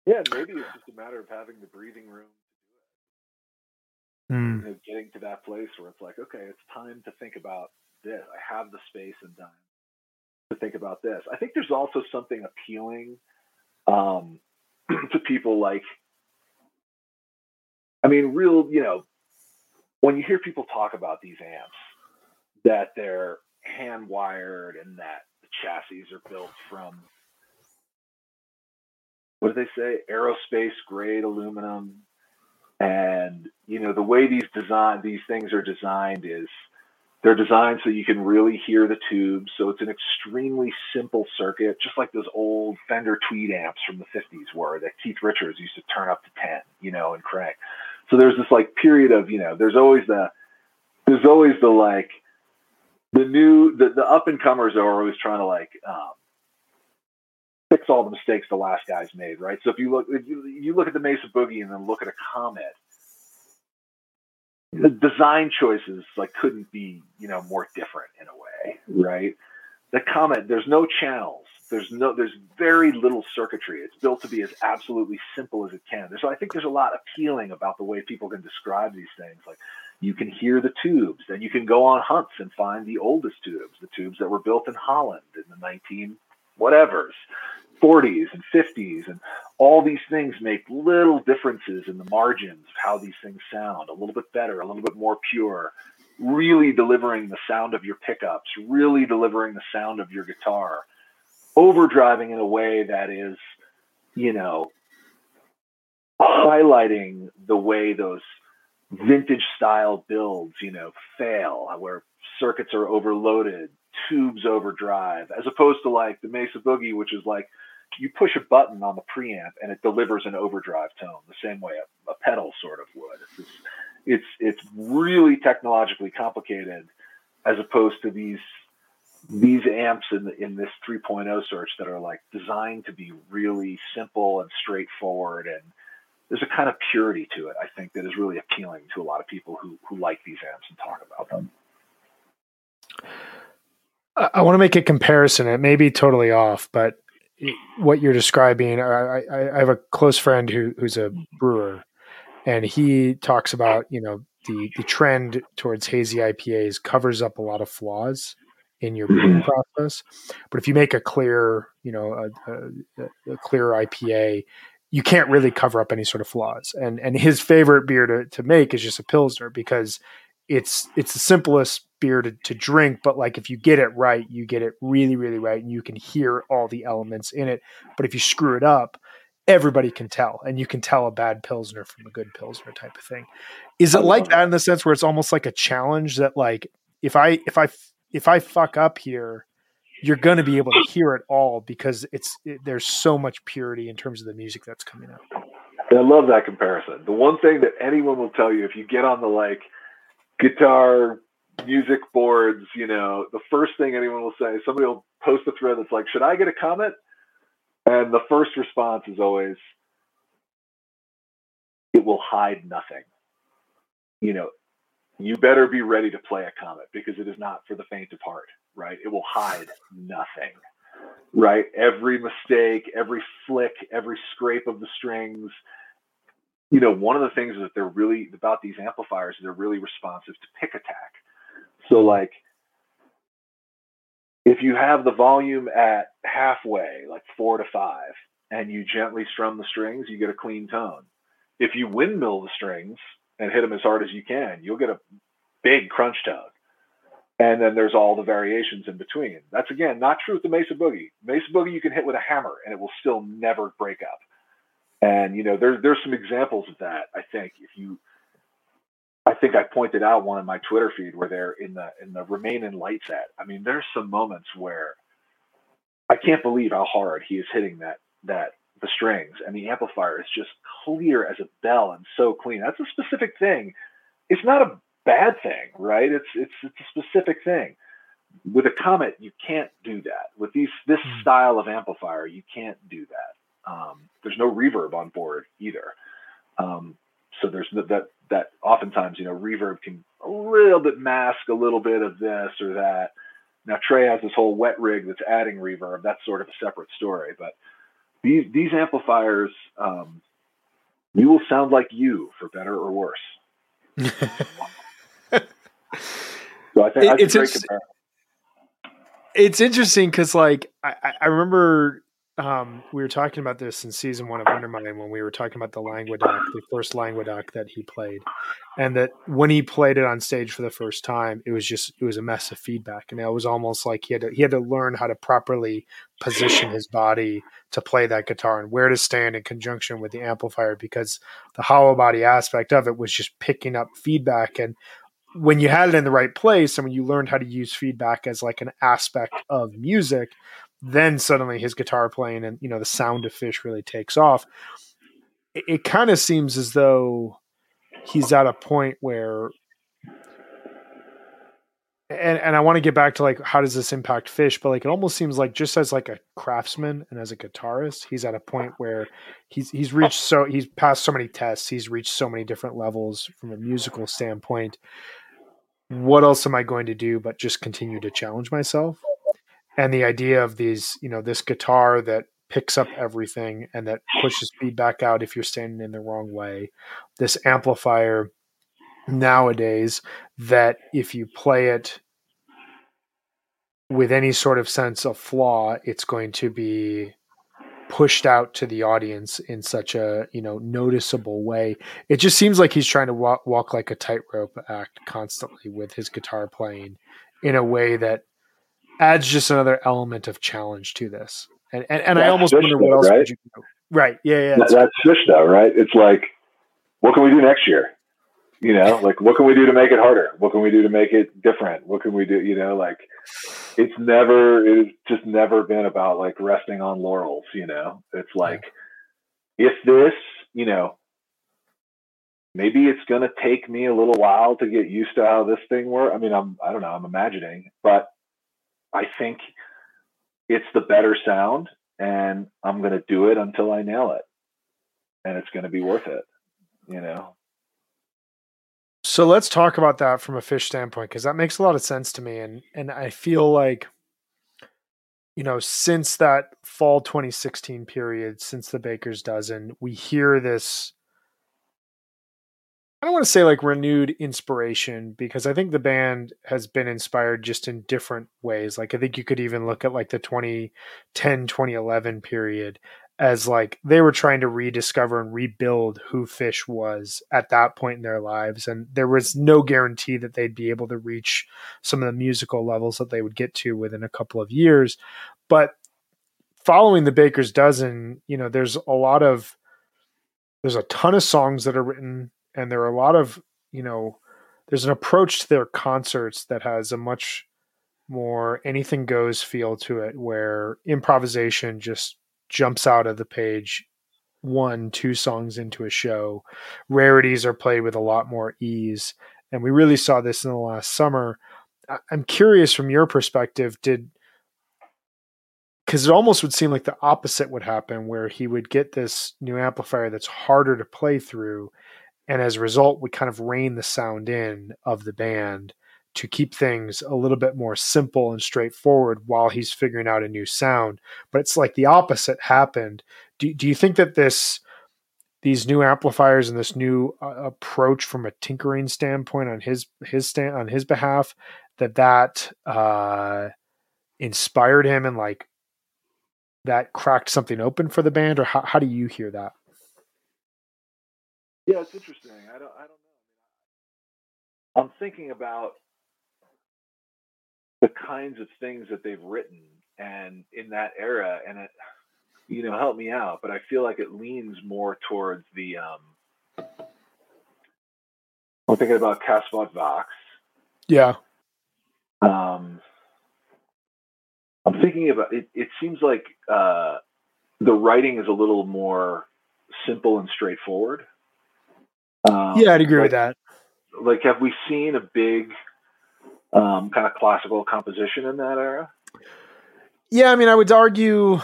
Yeah, maybe it's just a matter of having the breathing room to do it. Mm. You know, getting to that place where it's like, okay, it's time to think about this. I have the space and time to think about this. I think there's also something appealing um, to people like I mean, real, you know, when you hear people talk about these amps, that they're hand wired and that the chassis are built from what do they say? Aerospace grade aluminum. And, you know, the way these design these things are designed is they're designed so you can really hear the tubes. So it's an extremely simple circuit, just like those old Fender Tweed amps from the 50s were that Keith Richards used to turn up to 10, you know, and crank. So there's this like period of, you know, there's always the, there's always the like, the new, the, the up and comers are always trying to like, um, fix all the mistakes the last guys made, right? So if you look, if you, you look at the Mesa Boogie and then look at a Comet, the design choices like couldn't be, you know, more different in a way, right? The Comet, there's no channels. There's no, there's very little circuitry. It's built to be as absolutely simple as it can. So I think there's a lot appealing about the way people can describe these things. Like you can hear the tubes, then you can go on hunts and find the oldest tubes, the tubes that were built in Holland in the 19 whatevers, 40s and 50s, and all these things make little differences in the margins of how these things sound. A little bit better, a little bit more pure. Really delivering the sound of your pickups, really delivering the sound of your guitar overdriving in a way that is, you know, highlighting the way those vintage style builds, you know, fail, where circuits are overloaded, tubes overdrive, as opposed to like the Mesa Boogie, which is like you push a button on the preamp and it delivers an overdrive tone the same way a, a pedal sort of would. It's it's it's really technologically complicated as opposed to these these amps in the, in this 3.0 search that are like designed to be really simple and straightforward and there's a kind of purity to it I think that is really appealing to a lot of people who who like these amps and talk about them. I want to make a comparison. It may be totally off, but what you're describing, I, I, I have a close friend who, who's a brewer, and he talks about you know the the trend towards hazy IPAs covers up a lot of flaws in your brewing process. But if you make a clear, you know, a, a, a, clear IPA, you can't really cover up any sort of flaws. And and his favorite beer to, to make is just a pilsner because it's it's the simplest beer to, to drink, but like if you get it right, you get it really, really right, and you can hear all the elements in it. But if you screw it up, everybody can tell, and you can tell a bad pilsner from a good pilsner type of thing. Is it like that in the sense where it's almost like a challenge that like if I if I if I fuck up here, you're going to be able to hear it all because it's it, there's so much purity in terms of the music that's coming out. I love that comparison. The one thing that anyone will tell you if you get on the like guitar music boards, you know, the first thing anyone will say, somebody will post a thread that's like, "Should I get a Comet?" And the first response is always, "It will hide nothing." You know, you better be ready to play a comet because it is not for the faint of heart, right? It will hide nothing, right? Every mistake, every flick, every scrape of the strings. You know, one of the things that they're really about these amplifiers, they're really responsive to pick attack. So, like, if you have the volume at halfway, like four to five, and you gently strum the strings, you get a clean tone. If you windmill the strings and hit them as hard as you can, you'll get a big crunch tug. And then there's all the variations in between. That's again not true with the Mesa Boogie. Mesa Boogie you can hit with a hammer and it will still never break up. And you know, there's there's some examples of that. I think if you, I think I pointed out one in my Twitter feed where they're in the in the Remain in Light set. I mean, there's some moments where I can't believe how hard he is hitting that that the strings and the amplifier is just clear as a bell and so clean. That's a specific thing. It's not a bad thing, right? It's it's it's a specific thing. With a Comet, you can't do that. With these this mm. style of amplifier, you can't do that. Um, there's no reverb on board either. Um, so there's that that oftentimes you know reverb can a little bit mask a little bit of this or that. Now Trey has this whole wet rig that's adding reverb. That's sort of a separate story. But these these amplifiers, um, you will sound like you for better or worse. So I think it's, it's, it's interesting because like I, I remember um, we were talking about this in season one of Undermine when we were talking about the Languedoc, the first Languedoc that he played, and that when he played it on stage for the first time, it was just it was a mess of feedback, and it was almost like he had to, he had to learn how to properly position his body to play that guitar and where to stand in conjunction with the amplifier because the hollow body aspect of it was just picking up feedback. And when you had it in the right place and when you learned how to use feedback as like an aspect of music then suddenly his guitar playing and you know the sound of Phish really takes off it, it kind of seems as though he's at a point where and and I want to get back to like how does this impact Phish but like it almost seems like just as like a craftsman and as a guitarist, he's at a point where he's he's reached so he's passed so many tests, he's reached so many different levels from a musical standpoint what else am I going to do but just continue to challenge myself? And the idea of these, you know, this guitar that picks up everything and that pushes feedback out if you're standing in the wrong way, this amplifier nowadays that if you play it with any sort of sense of flaw, it's going to be pushed out to the audience in such a you know noticeable way. It just seems like he's trying to walk, walk like a tightrope act constantly with his guitar playing in a way that adds just another element of challenge to this. And and, and I almost wonder what else right? you do. Right. Yeah, yeah. That, that's Phish though, right? It's like, what can we do next year? You know, like what can we do to make it harder? What can we do to make it different? What can we do? You know, like it's never, it's just never been about like resting on laurels. You know, it's like if this, you know, maybe it's going to take me a little while to get used to how this thing works. I mean, I'm, I don't know, I'm imagining, but I think it's the better sound and I'm going to do it until I nail it. And it's going to be worth it, you know? So let's talk about that from a Phish standpoint because that makes a lot of sense to me, and and I feel like, you know, since that fall 2016 period, since the Baker's dozen, we hear this I don't want to say like renewed inspiration because I think the band has been inspired just in different ways. Like I think you could even look at like the 2010 2011 period as like they were trying to rediscover and rebuild who Phish was at that point in their lives and there was no guarantee that they'd be able to reach some of the musical levels that they would get to within a couple of years. But following the Baker's dozen, you know, there's a lot of there's a ton of songs that are written and there are a lot of you know there's an approach to their concerts that has a much more anything goes feel to it where improvisation just jumps out of the page one two songs into a show. Rarities are played with a lot more ease and we really saw this in the last summer. I'm curious from your perspective did because it almost would seem like the opposite would happen where he would get this new amplifier that's harder to play through and as a result we kind of rein the sound in of the band to keep things a little bit more simple and straightforward while he's figuring out a new sound. But it's like the opposite happened. Do, do you think that this these new amplifiers and this new uh, approach from a tinkering standpoint on his his stand on his behalf that that uh inspired him and like that cracked something open for the band? Or how, how do you hear that yeah, it's interesting. I don't. I don't know. I'm thinking about the kinds of things that they've written and in that era, and it, you know, help me out. But I feel like it leans more towards the. Um, I'm thinking about Cassavant Vox. Yeah. Um, I'm thinking about it. It seems like uh, the writing is a little more simple and straightforward. Um, yeah, I'd agree like, with that. Like, have we seen a big um, kind of classical composition in that era? Yeah, I mean, I would argue.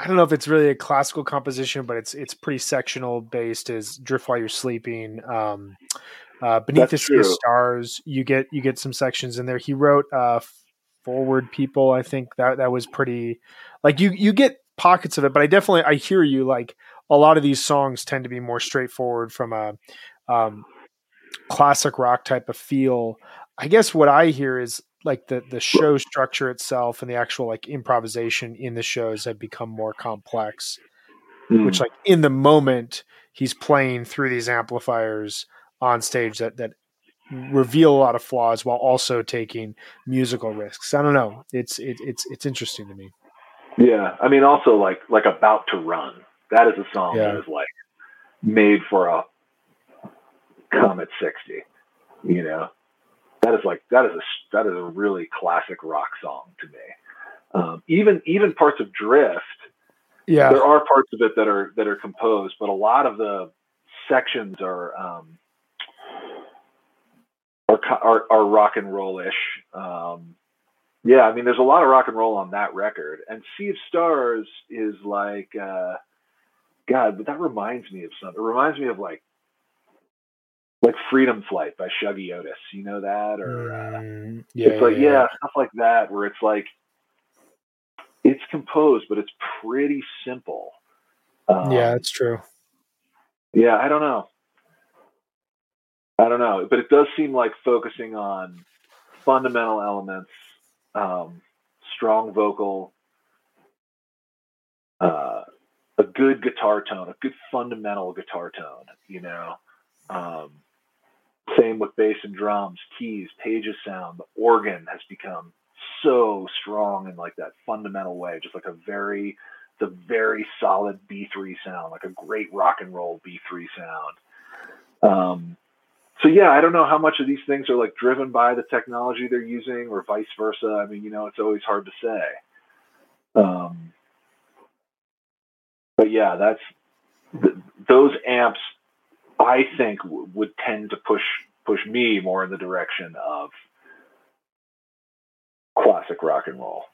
I don't know if it's really a classical composition, but it's it's pretty sectional based. Is drift while you're sleeping. Um, uh, Beneath That's the Sea of Stars, you get you get some sections in there. He wrote uh, Forward People. I think that that was pretty. Like you you get pockets of it, but I definitely I hear you. Like a lot of these songs tend to be more straightforward from a um, classic rock type of feel. I guess what I hear is like the the show structure itself and the actual like improvisation in the shows have become more complex. Mm. Which like in the moment he's playing through these amplifiers on stage that that reveal a lot of flaws while also taking musical risks. I don't know. It's it, it's it's interesting to me. Yeah, I mean, also like like about to run. That is a song yeah. that is like made for a Comet 60. You know, that is like that is a that is a really classic rock song to me. Um, even even parts of Drift, yeah, there are parts of it that are that are composed, but a lot of the sections are um, are, are, are rock and rollish. Um, yeah, I mean, there's a lot of rock and roll on that record, and Sea of Stars is like. Uh, God, but that reminds me of something. It reminds me of like like Freedom Flight by Shuggie Otis. You know that? Or uh, mm, yeah, it's like yeah, yeah, stuff like that where it's like it's composed, but it's pretty simple. Um, yeah, that's true. Yeah, I don't know. I don't know, but it does seem like focusing on fundamental elements, um, strong vocal, uh, a good guitar tone, a good fundamental guitar tone, you know. Um, same with bass and drums, keys, Page's sound. The organ has become so strong in like that fundamental way, just like a very, the very solid B3 sound, like a great rock and roll B3 sound. Um, so yeah, I don't know how much of these things are like driven by the technology they're using or vice versa. I mean, you know, it's always hard to say. Um, but yeah, that's th- those amps I think w- would tend to push push me more in the direction of classic rock and roll.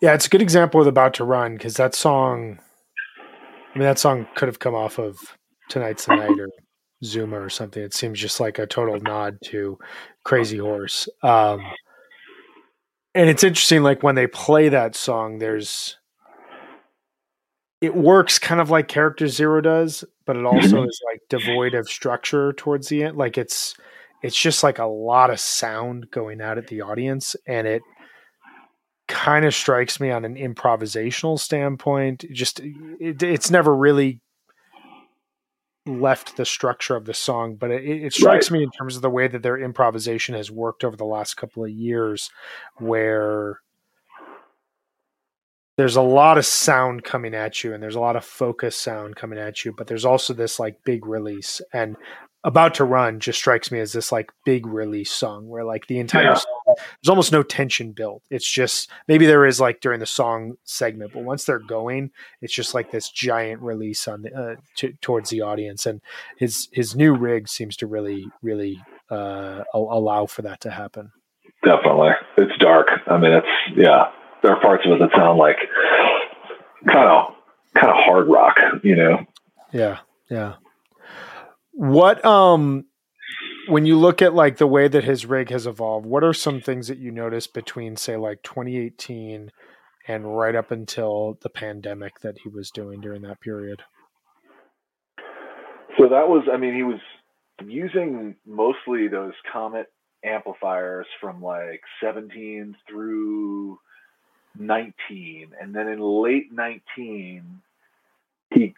Yeah, it's a good example of About to Run because that song, I mean, that song could have come off of Tonight's the Night or Zuma or something. It seems just like a total nod to Crazy Horse. Um, and it's interesting, like when they play that song, there's it works kind of like Character Zero does, but it also mm-hmm. is like devoid of structure towards the end. Like it's it's just like a lot of sound going out at the audience, and it kind of strikes me on an improvisational standpoint. Just it, it's never really left the structure of the song, but it, it strikes right. me in terms of the way that their improvisation has worked over the last couple of years, where there's a lot of sound coming at you and there's a lot of focus sound coming at you, but there's also this like big release. And about to run just strikes me as this like big release song where like the entire yeah. song, there's almost no tension built. It's just maybe there is like during the song segment, but once they're going, it's just like this giant release on the uh, t- towards the audience. And his his new rig seems to really really uh, allow for that to happen. Definitely, it's dark. I mean, it's yeah. There are parts of it that sound like kind of kind of hard rock, you know. Yeah, yeah. What um when you look at like the way that his rig has evolved, what are some things that you notice between say like 2018 and right up until the pandemic that he was doing during that period? So that was I mean he was using mostly those Comet amplifiers from like 17 through 19 and then in late 19 he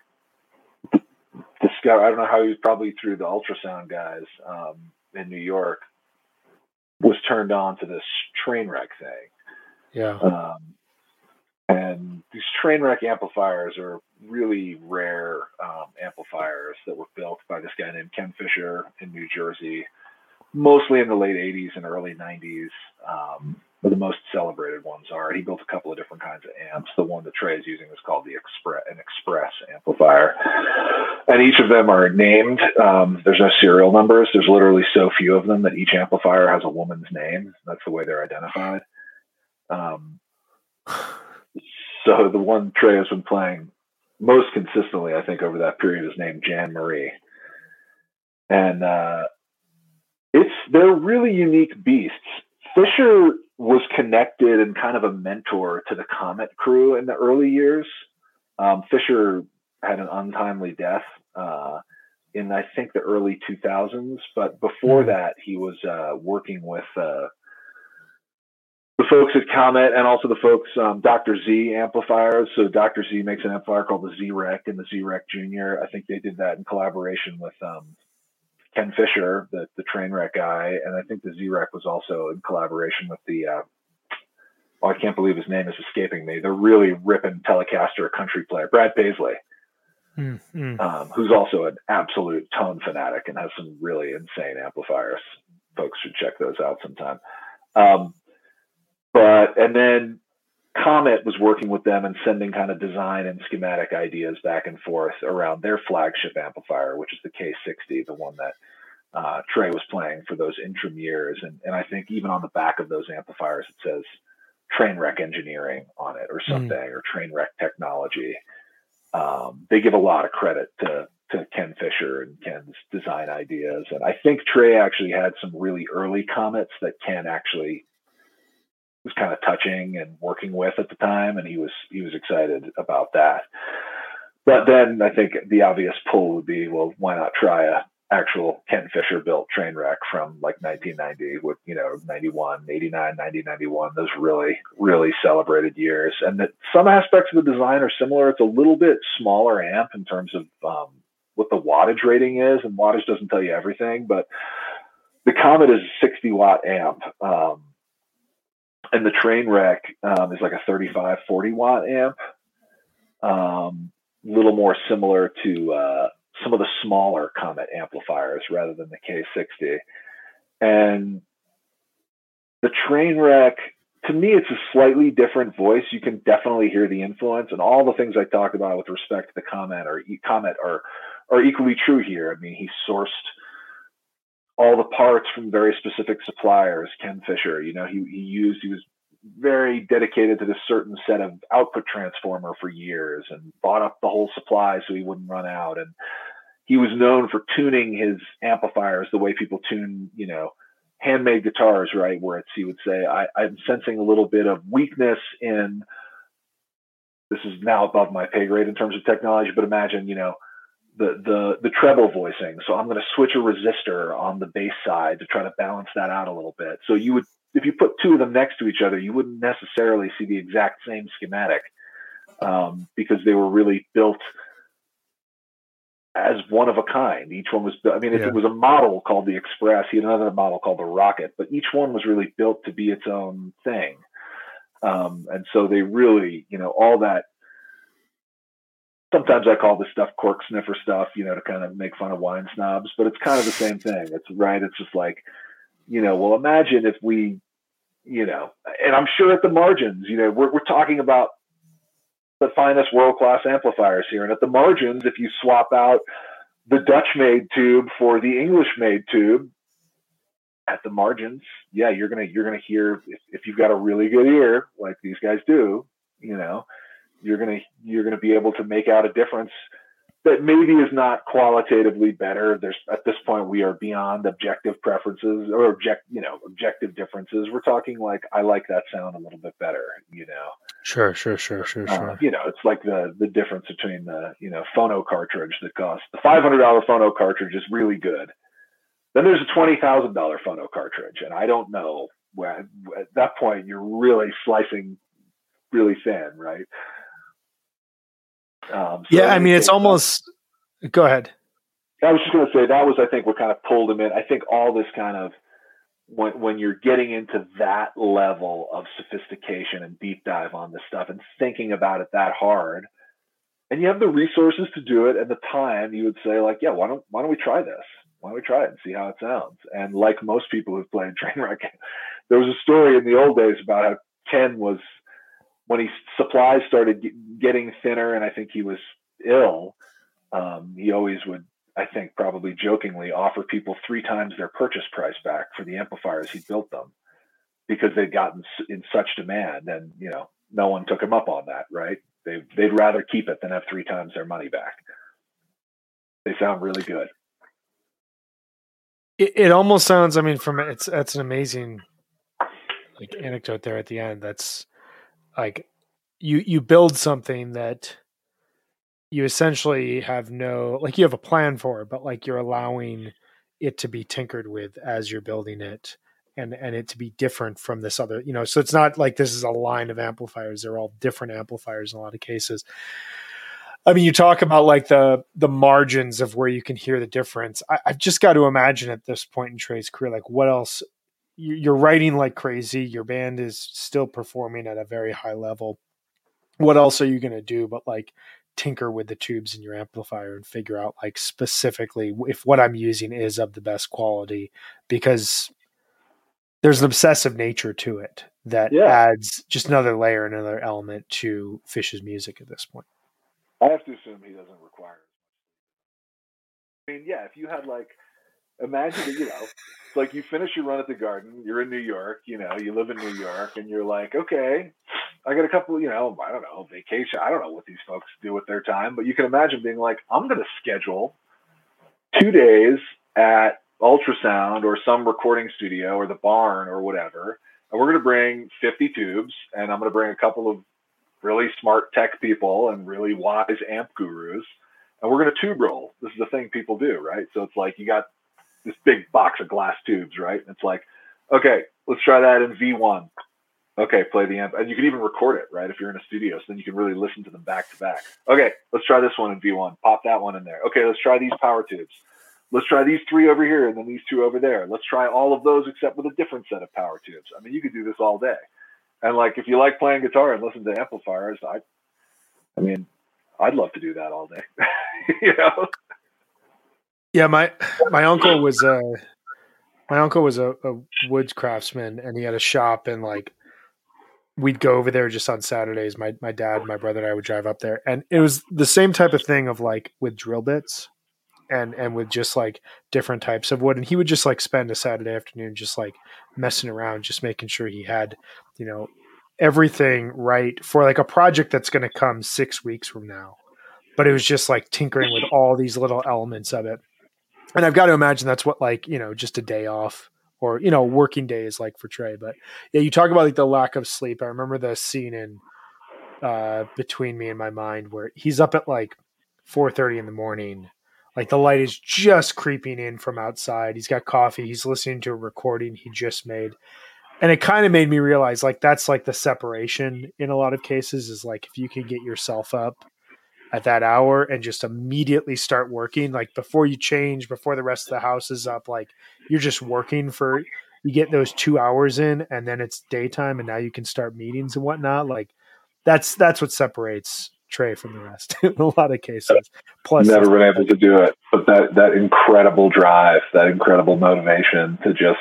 discovered, I don't know how he was probably through the ultrasound guys um, in New York, was turned on to this Trainwreck thing. Yeah. Um, and these Trainwreck amplifiers are really rare um, amplifiers that were built by this guy named Ken Fisher in New Jersey, mostly in the late 80s and early 90s. Um, the most celebrated ones are. He built a couple of different kinds of amps. The one that Trey is using is called the Express, an Express amplifier, and each of them are named. Um, there's no serial numbers. There's literally so few of them that each amplifier has a woman's name. That's the way they're identified. Um, so the one Trey has been playing most consistently, I think, over that period is named Jan Marie, and uh, it's they're really unique beasts. Fisher was connected and kind of a mentor to the Comet crew in the early years. Um, Fisher had an untimely death uh, in, I think, the early 2000s. But before mm-hmm. that, he was uh, working with uh, the folks at Comet and also the folks, um, Dr. Z amplifiers. So Dr. Z makes an amplifier called the Z-Wreck and the Z-Wreck Junior. I think they did that in collaboration with um, Ken Fisher, the the Trainwreck guy, and I think the Z-Wreck was also in collaboration with the. Uh, oh, I can't believe his name is escaping me. The really ripping Telecaster country player, Brad Paisley, mm-hmm. um, who's also an absolute tone fanatic and has some really insane amplifiers. Folks should check those out sometime. Um, but and then Comet was working with them and sending kind of design and schematic ideas back and forth around their flagship amplifier, which is the K60, the one that uh, Trey was playing for those interim years. And, and I think even on the back of those amplifiers, it says Trainwreck engineering on it or hmm. something, mm. or Trainwreck technology. Um, they give a lot of credit to, to Ken Fisher and Ken's design ideas. And I think Trey actually had some really early comets that Ken actually was kind of touching and working with at the time, and he was he was excited about that. But then I think the obvious pull would be, well, why not try a actual Ken Fisher built Trainwreck from like 1990 with, you know, 91, 89, 90, 91, those really, really celebrated years. And that some aspects of the design are similar. It's a little bit smaller amp in terms of um, what the wattage rating is. And wattage doesn't tell you everything, but the Comet is a 60 watt amp. Um, and the Trainwreck um, is like a 35 40 watt amp. Um, a little more similar to uh, some of the smaller comet amplifiers rather than the k60 and the Trainwreck to me it's a slightly different voice. You can definitely hear the influence. And all the things i talked about with respect to the comet or comet are are equally true here. I mean, he sourced all the parts from very specific suppliers. Ken Fisher, you know, he he used he was very dedicated to this certain set of output transformer for years and bought up the whole supply so he wouldn't run out and he was known for tuning his amplifiers the way people tune you know handmade guitars right where it's he would say I, i'm sensing a little bit of weakness in this is now above my pay grade in terms of technology but imagine you know the the the treble voicing so i'm going to switch a resistor on the bass side to try to balance that out a little bit so you would if you put two of them next to each other, you wouldn't necessarily see the exact same schematic um, because they were really built as one of a kind. Each one was, I mean, if yeah. it was a model called the Express, he had another model called the Rocket, but each one was really built to be its own thing. Um, and so they really, you know, all that. Sometimes I call this stuff cork sniffer stuff, you know, to kind of make fun of wine snobs, but it's kind of the same thing. It's right. It's just like, you know, well, imagine if we, you know, and I'm sure at the margins, you know, we're, we're talking about the finest world class amplifiers here. And at the margins, if you swap out the Dutch made tube for the English made tube, at the margins, yeah, you're gonna you're gonna hear if, if you've got a really good ear like these guys do, you know, you're gonna you're gonna be able to make out a difference that maybe is not qualitatively better. There's at this point we are beyond objective preferences or object, you know, objective differences. We're talking like I like that sound a little bit better, you know. Sure, sure, sure, sure, uh, sure. you know, it's like the the difference between the you know phono cartridge that costs the five hundred dollar phono cartridge is really good. Then there's a twenty thousand dollar phono cartridge, and I don't know where at that point you're really slicing really thin, right? Um, so yeah, I mean, it's almost. Go ahead. I was just going to say that was, I think, what kind of pulled him in. I think all this kind of when when you're getting into that level of sophistication and deep dive on this stuff and thinking about it that hard, and you have the resources to do it and the time, you would say like, yeah, why don't why don't we try this? Why don't we try it and see how it sounds? And like most people who've played Trainwreck, there was a story in the old days about how Ken was when his supplies started getting thinner and I think he was ill, um, he always would, I think, probably jokingly offer people three times their purchase price back for the amplifiers he built them because they'd gotten in such demand. And, you know, no one took him up on that, right? They, they'd rather keep it than have three times their money back. They sound really good. It, it almost sounds, I mean, from it's, that's an amazing like anecdote there at the end. That's, like you you build something that you essentially have no like you have a plan for but like you're allowing it to be tinkered with as you're building it and and it to be different from this other you know so it's not like this is a line of amplifiers. They're all different amplifiers in a lot of cases. I mean you talk about like the the margins of where you can hear the difference. I, i've just got to imagine at this point in trey's career like what else you're writing like crazy. Your band is still performing at a very high level. What else are you going to do but like tinker with the tubes in your amplifier and figure out like specifically if what I'm using is of the best quality because there's an obsessive nature to it that yeah. adds just another layer, another element to Phish's music at this point. I have to assume he doesn't require. I mean, yeah, if you had like imagine you know, it's like you finish your run at the garden, you're in New York, you know, you live in New York, and you're like, okay, I got a couple, you know, I don't know, vacation. I don't know what these folks do with their time, but you can imagine being like, I'm going to schedule two days at ultrasound or some recording studio or the barn or whatever. And we're going to bring 50 tubes and I'm going to bring a couple of really smart tech people and really wise amp gurus. And we're going to tube roll. This is the thing people do, right? So it's like you got this big box of glass tubes, right? And it's like, okay, let's try that in V1. Okay, play the amp, and you can even record it, right? If you're in a studio, so then you can really listen to them back to back. Okay, let's try this one in V1. Pop that one in there. Okay, let's try these power tubes. Let's try these three over here, and then these two over there. Let's try all of those except with a different set of power tubes. I mean, you could do this all day. And like, if you like playing guitar and listen to amplifiers, I, I mean, I'd love to do that all day. you know. Yeah, my my uncle was a my uncle was a, a woods craftsman, and he had a shop, and like we'd go over there just on Saturdays. My my dad, my brother, and I would drive up there, and it was the same type of thing of like with drill bits. and and with just like different types of wood and he would just like spend a saturday afternoon just like messing around just making sure he had you know everything right for like a project that's going to come six weeks from now but it was just like tinkering with all these little elements of it and i've got to imagine that's what like you know just a day off or you know working day is like for trey but yeah you talk about like the lack of sleep i remember the scene in uh between me and my mind where he's up at like 4:30 in the morning like the light is just creeping in from outside. He's got coffee. He's listening to a recording he just made. And it kind of made me realize like that's like the separation in a lot of cases is like if you can get yourself up at that hour and just immediately start working like before you change before the rest of the house is up like you're just working for you get those two hours in and then it's daytime and now you can start meetings and whatnot like that's that's what separates Trey from the rest in a lot of cases. Plus, never been able to do it, but that that incredible drive, that incredible motivation to just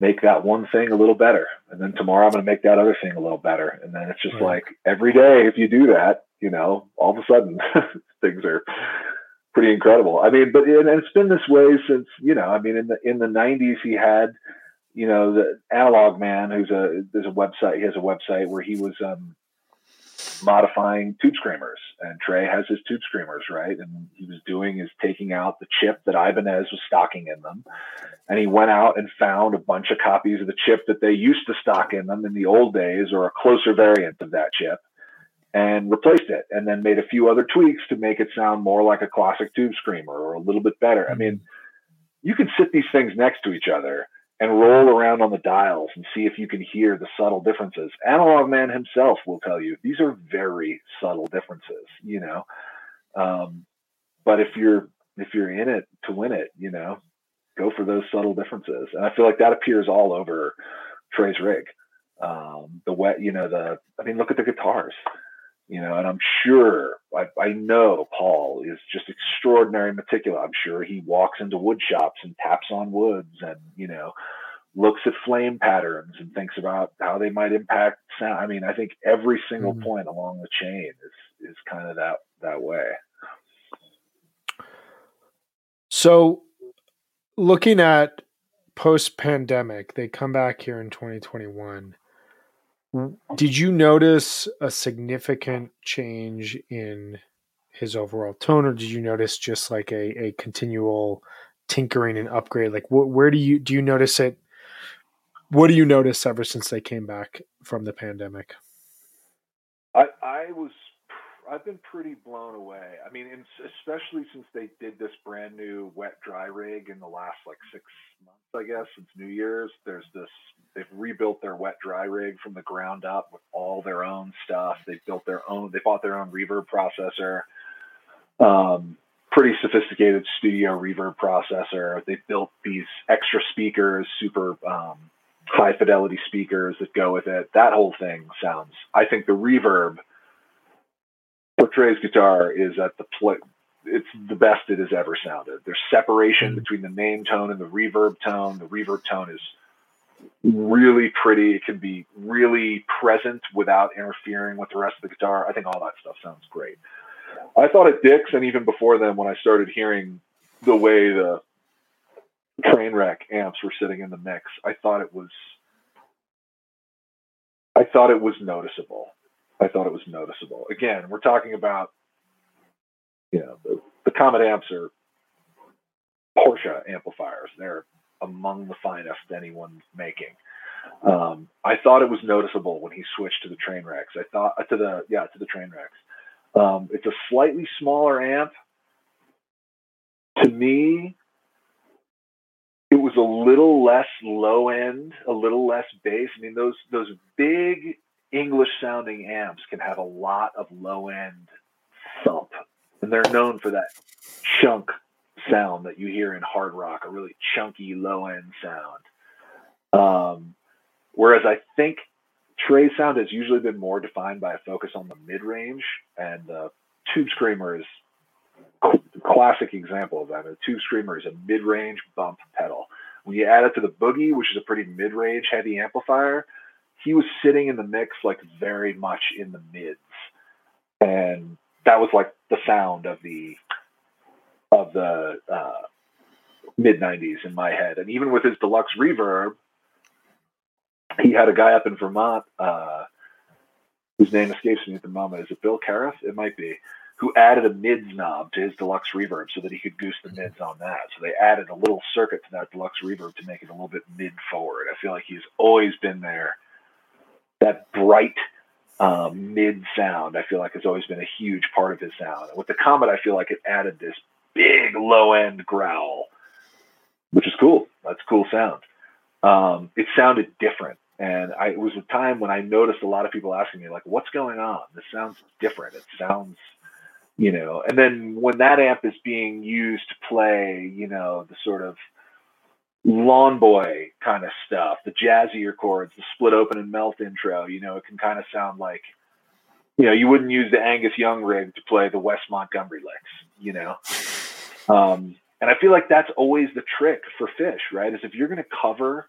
make that one thing a little better, and then tomorrow I'm going to make that other thing a little better, and then it's just right. like every day if you do that, you know, all of a sudden things are pretty incredible. I mean, but and it's been this way since you know, I mean, in the in the '90s he had you know the analog man who's a there's a website he has a website where he was um modifying tube screamers and Trey has his tube screamers, right? And he was doing is taking out the chip that Ibanez was stocking in them. And he went out and found a bunch of copies of the chip that they used to stock in them in the old days or a closer variant of that chip and replaced it and then made a few other tweaks to make it sound more like a classic tube screamer or a little bit better. I mean, you can sit these things next to each other and roll around on the dials and see if you can hear the subtle differences. Analog Man himself will tell you these are very subtle differences, you know. Um, but if you're if you're in it to win it, you know, go for those subtle differences. And I feel like that appears all over Trey's rig. Um, the wet, you know, the I mean, look at the guitars you know, and I'm sure, I, I know Paul is just extraordinary meticulous. I'm sure he walks into wood shops and taps on woods and, you know, looks at flame patterns and thinks about how they might impact sound. I mean, I think every single mm-hmm. point along the chain is, is kind of that, that way. So looking at post pandemic, they come back here in 2021 did you notice a significant change in his overall tone, or did you notice just like a, a continual tinkering and upgrade? Like, wh- where do you do you notice it? What do you notice ever since they came back from the pandemic? I I was I've been pretty blown away. I mean, especially since they did this brand new wet dry rig in the last like six months, I guess, since New Year's. There's this. They've rebuilt their wet dry rig from the ground up with all their own stuff. They built their own. They bought their own reverb processor. Um, pretty sophisticated studio reverb processor. They built these extra speakers, super um, high fidelity speakers that go with it. That whole thing sounds. I think the reverb Trey's guitar is at the play. It's the best it has ever sounded. There's separation mm-hmm. between the main tone and the reverb tone. The reverb tone is really pretty. It can be really present without interfering with the rest of the guitar. I think all that stuff sounds great. I thought at Dick's and even before then, when I started hearing the way the Trainwreck amps were sitting in the mix, I thought it was I thought it was noticeable. I thought it was noticeable. Again, we're talking about, you know, the, the Comet amps are Porsche amplifiers. They're among the finest anyone's making. Um, I thought it was noticeable when he switched to the Trainwrecks. I thought uh, to the yeah to the Trainwrecks. Um, it's a slightly smaller amp. To me, it was a little less low end, a little less bass. I mean, those those big English sounding amps can have a lot of low end thump. And they're known for that chunk sound that you hear in hard rock, a really chunky low end sound. Um, whereas I think Trey sound has usually been more defined by a focus on the mid range, and the Tube Screamer is a classic example of that. A Tube Screamer is a mid range bump pedal. When you add it to the Boogie, which is a pretty mid range heavy amplifier, he was sitting in the mix like very much in the mids. And that was like the sound of the of the uh, mid '90s in my head. And even with his deluxe reverb, he had a guy up in Vermont uh, whose name escapes me at the moment. Is it Bill Cariff? It might be. Who added a mids knob to his deluxe reverb so that he could goose the mids on that. So they added a little circuit to that deluxe reverb to make it a little bit mid forward. I feel like he's always been there. That bright um, mid sound, I feel like has always been a huge part of his sound. And with the Comet, I feel like it added this big low end growl, which is cool. That's cool sound. Um, it sounded different. And I, it was a time when I noticed a lot of people asking me, like, what's going on? This sounds different. It sounds, you know, and then when that amp is being used to play, you know, the sort of lawn boy kind of stuff, the jazzier chords, the split open and melt intro, you know, it can kind of sound like, you know, you wouldn't use the Angus Young rig to play the Wes Montgomery licks, you know. Um, and I feel like that's always the trick for Phish, right? Is if you're going to cover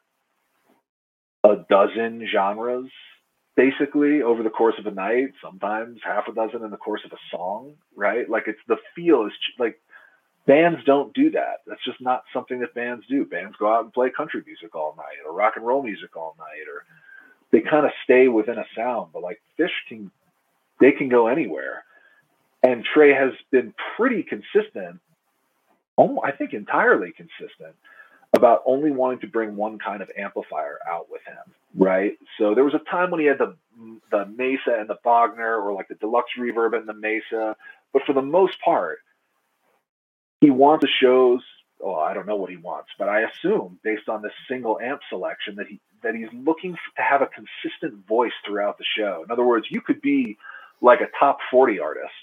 a dozen genres basically over the course of a night, sometimes half a dozen in the course of a song, right? Like it's the feel is like bands don't do that. That's just not something that bands do. Bands go out and play country music all night or rock and roll music all night or they kind of stay within a sound, but like Phish can they can go anywhere. And Trey has been pretty consistent, I think entirely consistent about only wanting to bring one kind of amplifier out with him, right? So there was a time when he had the the Mesa and the Bogner, or like the deluxe reverb and the Mesa, but for the most part, he wants the shows. Oh, I don't know what he wants, but I assume based on this single amp selection that he that he's looking to have a consistent voice throughout the show. In other words, you could be like a top 40 artist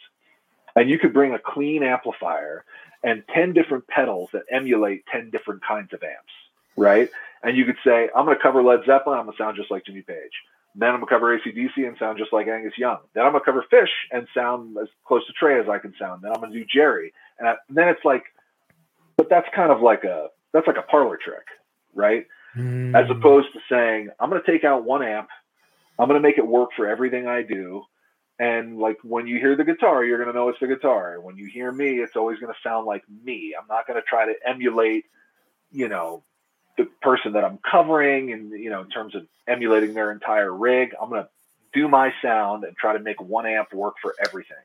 and you could bring a clean amplifier and 10 different pedals that emulate 10 different kinds of amps, right? And you could say, I'm going to cover Led Zeppelin, I'm going to sound just like Jimmy Page. Then I'm going to cover ACDC and sound just like Angus Young. Then I'm going to cover Phish and sound as close to Trey as I can sound. Then I'm going to do Jerry. And, I, then it's like, but that's kind of like a, that's like a parlor trick, right? Mm. As opposed to saying, I'm going to take out one amp, I'm going to make it work for everything I do and like when you hear the guitar, you're going to know it's the guitar. When you hear me, it's always going to sound like me. I'm not going to try to emulate, you know, the person that I'm covering and, you know, in terms of emulating their entire rig. I'm going to do my sound and try to make one amp work for everything.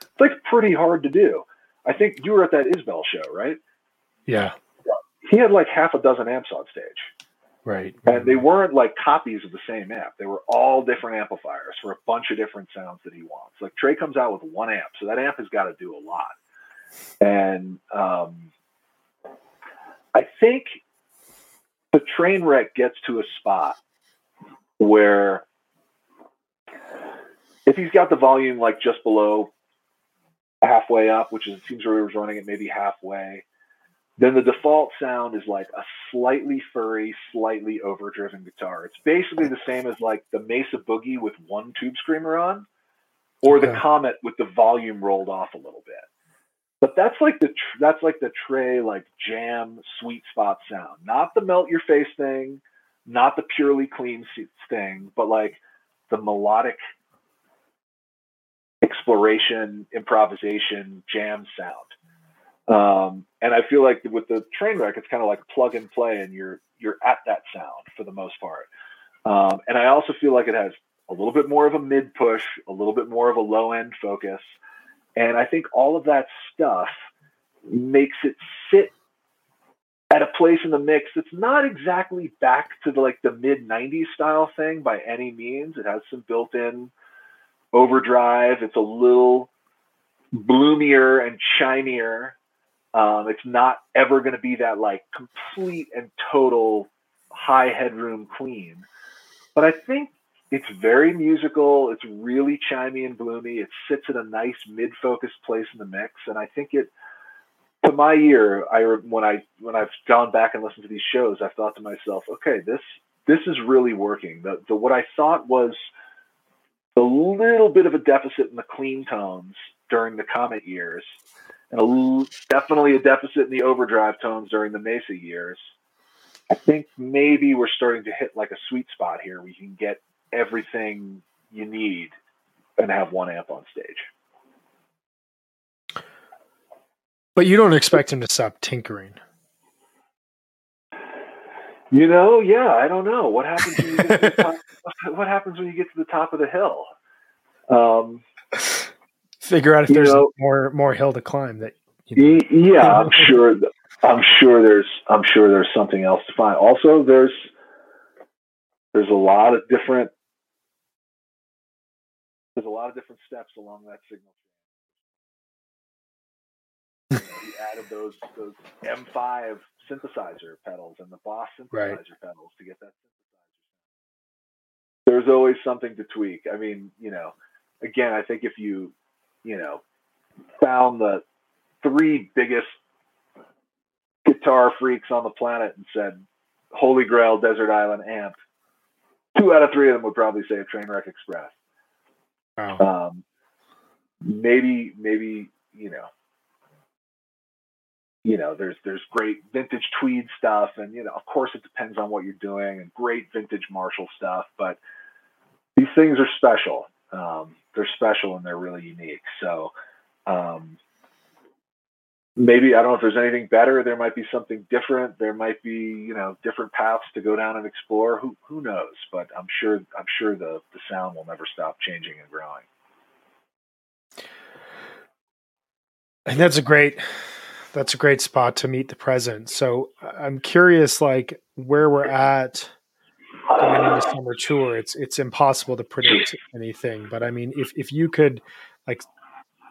It's like pretty hard to do. I think you were at that Isbell show, right? Yeah. He had like half a dozen amps on stage. Right. And they weren't like copies of the same amp. They were all different amplifiers for a bunch of different sounds that he wants. Like Trey comes out with one amp, so that amp has got to do a lot. And um, I think the Trainwreck gets to a spot where if he's got the volume like just below halfway up, which is it seems where he was running it maybe halfway, then the default sound is like a slightly furry, slightly overdriven guitar. It's basically the same as like the Mesa Boogie with one tube screamer on, or the Comet with the volume rolled off a little bit. But that's like the tr- that's like the Trey like jam sweet spot sound, not the melt your face thing, not the purely clean thing, but like the melodic exploration, improvisation, jam sound. Um, and I feel like with the Trainwreck, it's kind of like plug and play, and you're you're at that sound for the most part. Um, and I also feel like it has a little bit more of a mid push, a little bit more of a low end focus, and I think all of that stuff makes it sit at a place in the mix that's not exactly back to the like the mid 90s style thing by any means. It has some built in overdrive. It's a little bloomier and shinier. um, it's not ever going to be that like complete and total high headroom clean. But I think it's very musical. It's really chimey and bloomy. It sits in a nice mid-focused place in the mix, and I think it, to my ear, I when I when I've gone back and listened to these shows, I've thought to myself, okay, this this is really working. The, the what I thought was a little bit of a deficit in the clean tones during the Comet years and a, definitely a deficit in the overdrive tones during the Mesa years. I think maybe we're starting to hit like a sweet spot here where you can get everything you need and have one amp on stage. But you don't expect him to stop tinkering. You know, yeah, I don't know what happens. When you get to the top, what happens when you get to the top of the hill? Um, Figure out if there's know, more more hill to climb. That you know. yeah, I'm sure. I'm sure there's. I'm sure there's something else to find. Also, there's there's a lot of different there's a lot of different steps along that signal chain. he added those those M5 synthesizer pedals and the Boss synthesizer right. pedals to get that. There's always something to tweak. I mean, you know, again, I think if you, you know, found the three biggest guitar freaks on the planet and said, Holy Grail Desert Island amp, two out of three of them would probably say a Trainwreck Express. Wow. Um, maybe, maybe, you know, you know, there's there's great vintage tweed stuff, and you know, of course, it depends on what you're doing, and great vintage Marshall stuff. But these things are special. Um, they're special and they're really unique. So um, maybe I don't know if there's anything better. There might be something different. There might be you know different paths to go down and explore. Who who knows? But I'm sure I'm sure the the sound will never stop changing and growing. And that's a great that's a great spot to meet the present. So I'm curious, like where we're at going into summer tour. It's it's impossible to predict anything, but I mean, if if you could, like,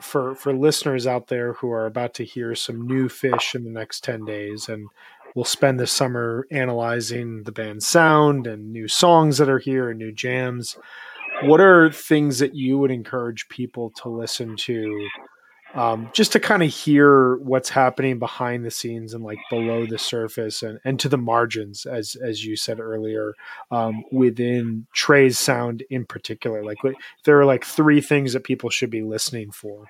for for listeners out there who are about to hear some new Phish in the next ten days, and we'll spend the summer analyzing the band's sound and new songs that are here and new jams. What are things that you would encourage people to listen to um, just to kind of hear what's happening behind the scenes and like below the surface and, and to the margins, as as you said earlier, um, within Trey's sound in particular. Like there are like three things that people should be listening for.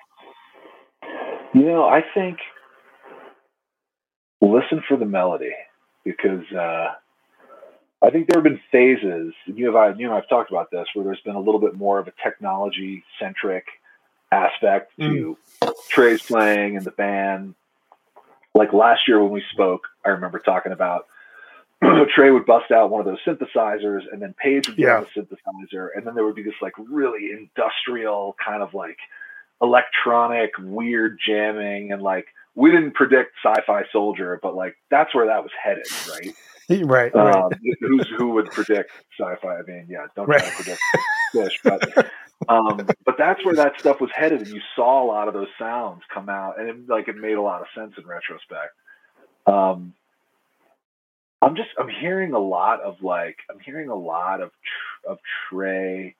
You know, I think listen for the melody because uh, I think there have been phases. You have I, you know, I've talked about this where there's been a little bit more of a technology centric aspect to mm. Trey's playing and the band. Like last year when we spoke, I remember talking about Trey would bust out one of those synthesizers and then Page would be yeah. the synthesizer and then there would be this like really industrial kind of like electronic weird jamming and like we didn't predict sci-fi soldier but like that's where that was headed right right, um, right. who's who would predict sci-fi i mean yeah don't right. try to predict But um, but that's where that stuff was headed, and you saw a lot of those sounds come out, and it, like it made a lot of sense in retrospect. Um, I'm just I'm hearing a lot of like I'm hearing a lot of of Trey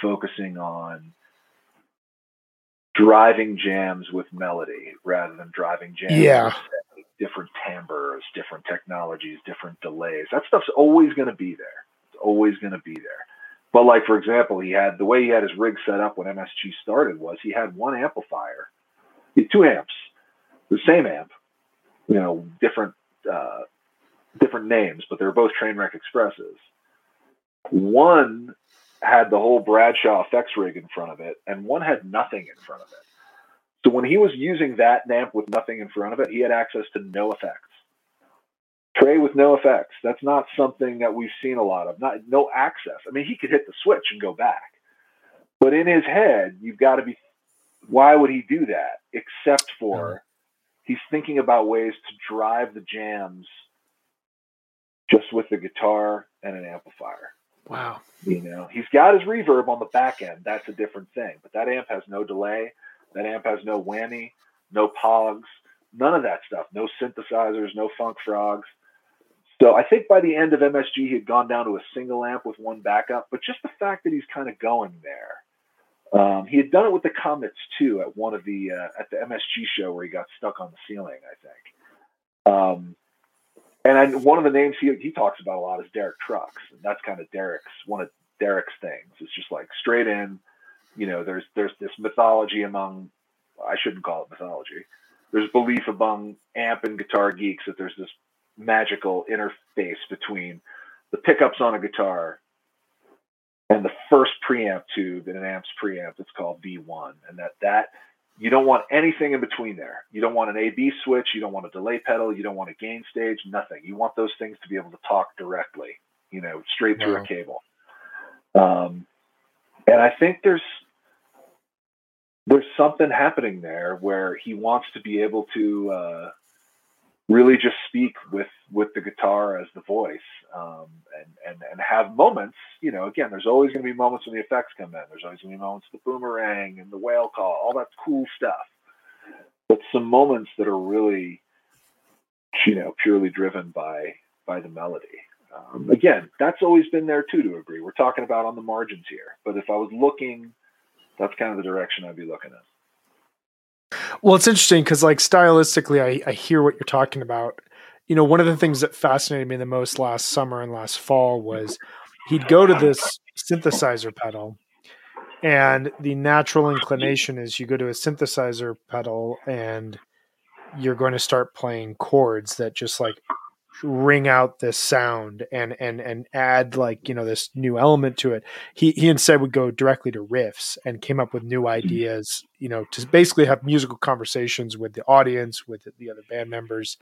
focusing on driving jams with melody rather than driving jams yeah. different timbres, different technologies, different delays. That stuff's always going to be there. It's always going to be there. But like for example, he had the way he had his rig set up when MSG started was he had one amplifier, he had two amps, the same amp, you know, different uh, different names, but they were both Trainwreck Expresses. One had the whole Bradshaw effects rig in front of it, and one had nothing in front of it. So when he was using that amp with nothing in front of it, he had access to no effects. Trey with no effects. That's not something that we've seen a lot of. Not no access. I mean, he could hit the switch and go back, but in his head, you've got to be. Why would he do that? Except for uh-huh. he's thinking about ways to drive the jams just with the guitar and an amplifier. Wow. You know, he's got his reverb on the back end. That's a different thing. But that amp has no delay. That amp has no whammy, no pogs, none of that stuff. No synthesizers, no funk frogs. So I think by the end of MSG, he had gone down to a single amp with one backup, but just the fact that he's kind of going there. Um, he had done it with the Comets too at one of the uh, at the MSG show where he got stuck on the ceiling, I think. Um, and I, one of the names he he talks about a lot is Derek Trucks, and that's kind of Derek's one of Derek's things. It's just like straight in, you know. There's there's this mythology among I shouldn't call it mythology. There's belief among amp and guitar geeks that there's this magical interface between the pickups on a guitar and the first preamp tube in an amp's preamp. It's called V1, and that that You don't want anything in between there. You don't want an A/B switch. You don't want a delay pedal. You don't want a gain stage. Nothing. You want those things to be able to talk directly. You know, straight through a cable. Um, and I think there's there's something happening there where he wants to be able to uh, really just speak with with the guitar as the voice um, and, and and have moments you know again there's always going to be moments when the effects come in. There's always going to be moments the boomerang and the whale call all that cool stuff. But some moments that are really you know purely driven by by the melody. Um, again that's always been there too to agree we're talking about on the margins here. But if i was looking that's kind of the direction i'd be looking at well, it's interesting because, like, stylistically, I, I hear what you're talking about. You know, one of the things that fascinated me the most last summer and last fall was he'd go to this synthesizer pedal, and the natural inclination is you go to a synthesizer pedal and you're going to start playing chords that just like ring out this sound and and and add like you know this new element to it. He he instead would go directly to riffs and came up with new mm-hmm. ideas you know to basically have musical conversations with the audience with the other band members.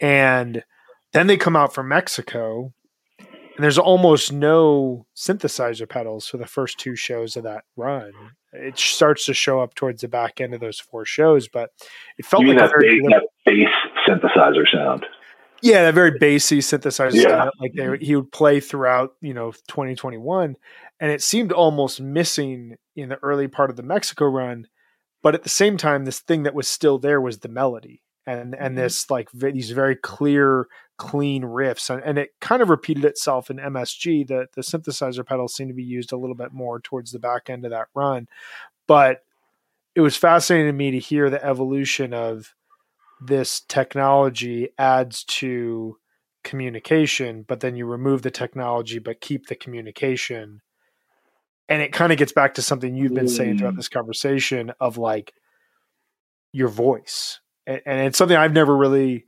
And then they come out from mexico and there's almost no synthesizer pedals for the first two shows of that run. It starts to show up towards the back end of those four shows but it felt like that, bass, that bass synthesizer sound yeah, that very bassy synthesizer yeah. like they, he would play throughout, you know, 2021, and it seemed almost missing in the early part of the Mexico run. But at the same time, this thing that was still there was the melody and and mm-hmm. this like v- these very clear, clean riffs, and, and it kind of repeated itself in MSG. The the synthesizer pedals seemed to be used a little bit more towards the back end of that run, but it was fascinating to me to hear the evolution of this technology adds to communication, but then you remove the technology but keep the communication. And it kind of gets back to something you've been saying throughout mm. this conversation of like your voice. And, and it's something I've never really,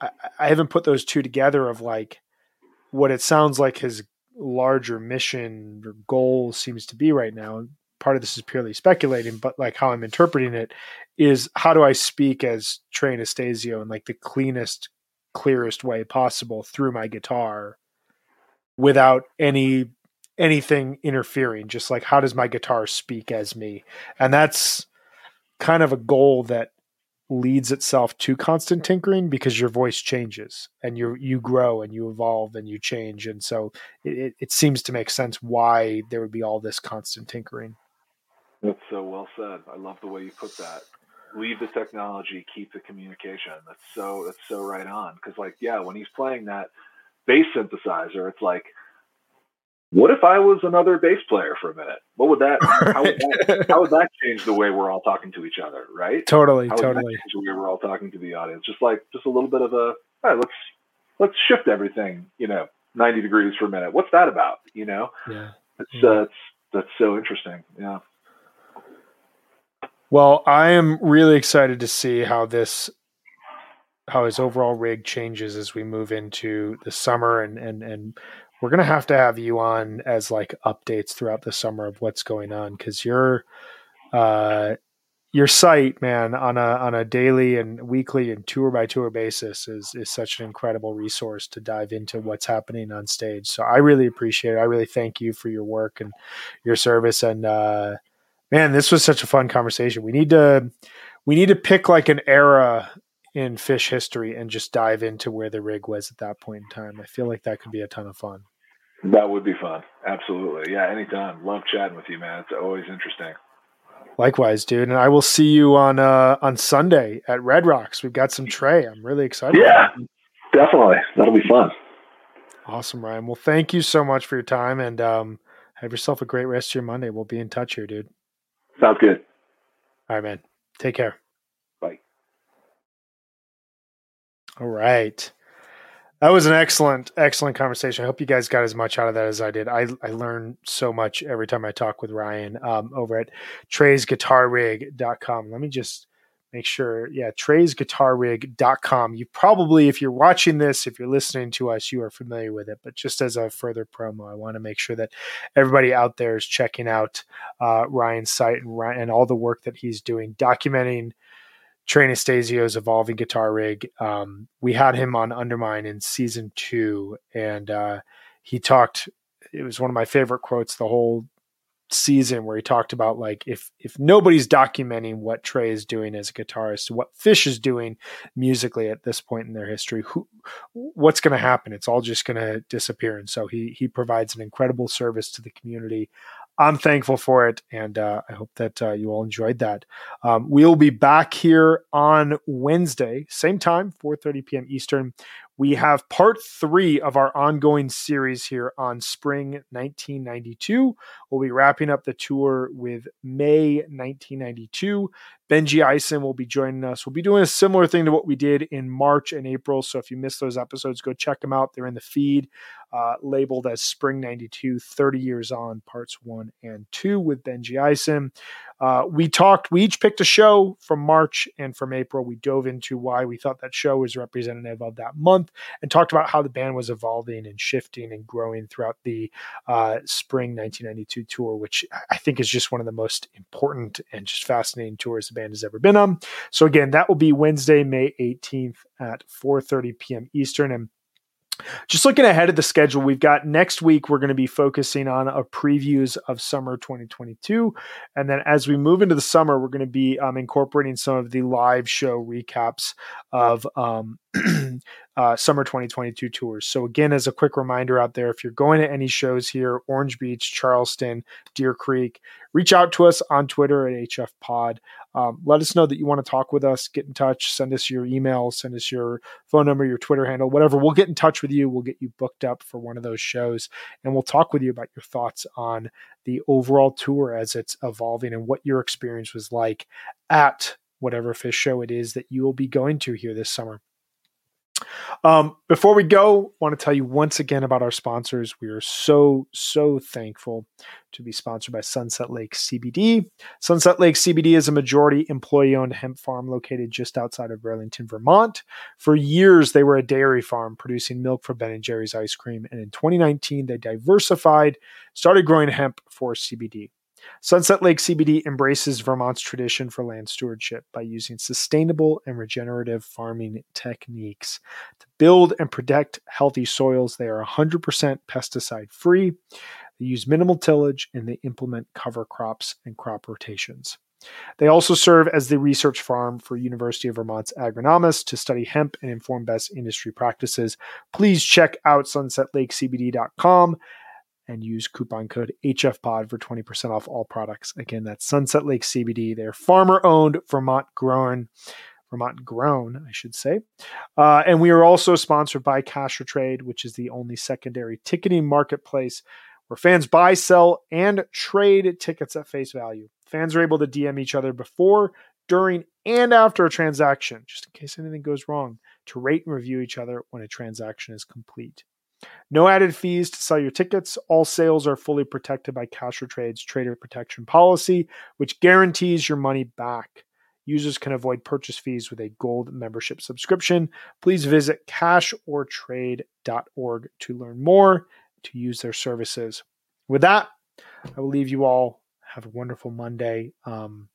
I, I haven't put those two together of like what it sounds like his larger mission or goal seems to be right now part of this is purely speculating, but like how I'm interpreting it is how do I speak as Trey Anastasio in like the cleanest, clearest way possible through my guitar without any anything interfering? Just like how does my guitar speak as me? And that's kind of a goal that leads itself to constant tinkering because your voice changes and you you grow and you evolve and you change. And so it, it seems to make sense why there would be all this constant tinkering that's so well said. I love the way you put that. Leave the technology, keep the communication. That's so that's so right on. Because like, yeah, when he's playing that bass synthesizer, it's like, what if I was another bass player for a minute? What would that? How would that, how would that change the way we're all talking to each other? Right? Totally, how totally. the way we're all talking to the audience. Just like just a little bit of a all right, let's let's shift everything. You know, ninety degrees for a minute. What's that about? You know? Yeah. It's yeah. uh, it's that's so interesting. Yeah. Well, I am really excited to see how this how his overall rig changes as we move into the summer and and and we're gonna have to have you on as like updates throughout the summer of what's going on because your uh your site man on a on a daily and weekly and tour by tour basis is is such an incredible resource to dive into what's happening on stage. So i really appreciate it. I really thank you for your work and your service and uh man, this was such a fun conversation. We need to we need to pick like an era in Phish history and just dive into where the rig was at that point in time. I feel like that could be a ton of fun. That would be fun. Absolutely. Yeah, anytime. Love chatting with you, man. It's always interesting. Likewise, dude. And I will see you on uh on Sunday at Red Rocks. We've got some Trey. I'm really excited. Yeah, definitely. That'll be fun. Awesome, Ryan. Well, thank you so much for your time and um have yourself a great rest of your Monday. We'll be in touch here, dude. Sounds good. All right, man. Take care. Bye. All right. That was an excellent, excellent conversation. I hope you guys got as much out of that as I did. I, I learn so much every time I talk with Ryan um, over at treysguitarrig.com. Let me just make sure, yeah, treysguitarrig.com. You probably, if you're watching this, if you're listening to us, you are familiar with it. But just as a further promo, I want to make sure that everybody out there is checking out uh, Ryan's site and, Ryan, and all the work that he's doing, documenting Trey Anastasio's evolving guitar rig. Um, we had him on Undermine in season two, and uh, he talked. It was one of my favorite quotes the whole season where he talked about like if if nobody's documenting what Trey is doing as a guitarist, what Phish is doing musically at this point in their history, who what's going to happen? It's all just going to disappear. And so he he provides an incredible service to the community. I'm thankful for it, and uh, I hope that uh, you all enjoyed that. Um, we'll be back here on Wednesday, same time, 4:30 p.m. Eastern, we have part three of our ongoing series here on spring 1992. We'll be wrapping up the tour with May 1992. Benji Eisen will be joining us. We'll be doing a similar thing to what we did in March and April. So if you missed those episodes, go check them out. They're in the feed, uh, labeled as Spring 92, 30 Years On, parts one and two with Benji Eisen. Uh, we talked, we each picked a show from March and from April. We dove into why we thought that show was representative of that month and talked about how the band was evolving and shifting and growing throughout the uh, spring 1992 tour, which I think is just one of the most important and just fascinating tours band has ever been on. So again, that will be Wednesday, May 18th at 4:30 p.m. Eastern. And just looking ahead of the schedule, we've got next week, we're going to be focusing on a previews of summer 2022. And then as we move into the summer, we're going to be um, incorporating some of the live show recaps of um, uh, summer 2022 tours. So, again, as a quick reminder out there, if you're going to any shows here, Orange Beach, Charleston, Deer Creek, reach out to us on Twitter at HF Pod. Um, let us know that you want to talk with us. Get in touch. Send us your email. Send us your phone number, your Twitter handle, whatever. We'll get in touch with you. We'll get you booked up for one of those shows, and we'll talk with you about your thoughts on the overall tour as it's evolving and what your experience was like at whatever Phish show it is that you will be going to here this summer. Um, before we go, want to tell you once again about our sponsors. We are so, so thankful to be sponsored by Sunset Lake CBD. Sunset Lake CBD is a majority employee owned hemp farm located just outside of Burlington, Vermont. For years, they were a dairy farm producing milk for Ben and Jerry's ice cream. And in 2019, they diversified, started growing hemp for CBD. Sunset Lake CBD embraces Vermont's tradition for land stewardship by using sustainable and regenerative farming techniques to build and protect healthy soils. They are 100% pesticide free. They use minimal tillage and they implement cover crops and crop rotations. They also serve as the research farm for University of Vermont's agronomists to study hemp and inform best industry practices. Please check out sunsetlakecbd.com and use coupon code HFPOD for 20% off all products. Again, that's Sunset Lake CBD. They're farmer owned, Vermont grown. Vermont grown, I should say. Uh, and we are also sponsored by Cash or Trade, which is the only secondary ticketing marketplace where fans buy, sell, and trade tickets at face value. Fans are able to DM each other before, during, and after a transaction, just in case anything goes wrong, to rate and review each other when a transaction is complete. No added fees to sell your tickets. All sales are fully protected by Cash or Trade's trader protection policy, which guarantees your money back. Users can avoid purchase fees with a gold membership subscription. Please visit cashortrade.org to learn more to use their services. With that, I will leave you all. Have a wonderful Monday. Um,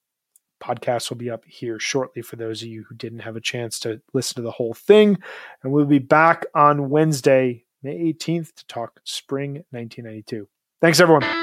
podcast will be up here shortly for those of you who didn't have a chance to listen to the whole thing. And we'll be back on Wednesday May 18th to talk spring 1992. Thanks, everyone.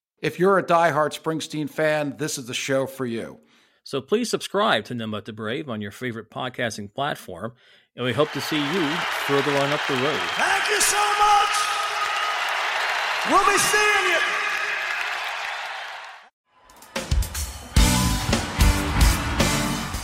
If you're a die-hard Springsteen fan, this is the show for you. So please subscribe to None But the Brave on your favorite podcasting platform, and we hope to see you further on up the road. Thank you so much. We'll be seeing you.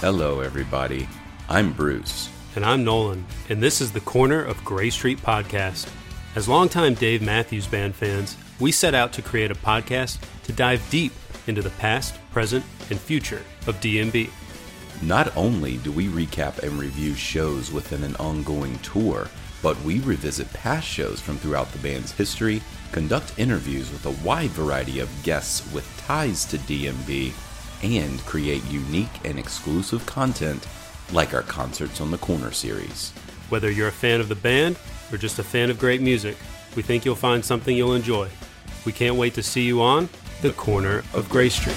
Hello, everybody. I'm Bruce. And I'm Nolan, and this is the Corner of Gray Street podcast. As longtime Dave Matthews Band fans, we set out to create a podcast to dive deep into the past, present, and future of DMB. Not only do we recap and review shows within an ongoing tour, but we revisit past shows from throughout the band's history, conduct interviews with a wide variety of guests with ties to DMB, and create unique and exclusive content like our Concerts on the Corner series. Whether you're a fan of the band or just a fan of great music, we think you'll find something you'll enjoy. We can't wait to see you on the corner of Gray Street.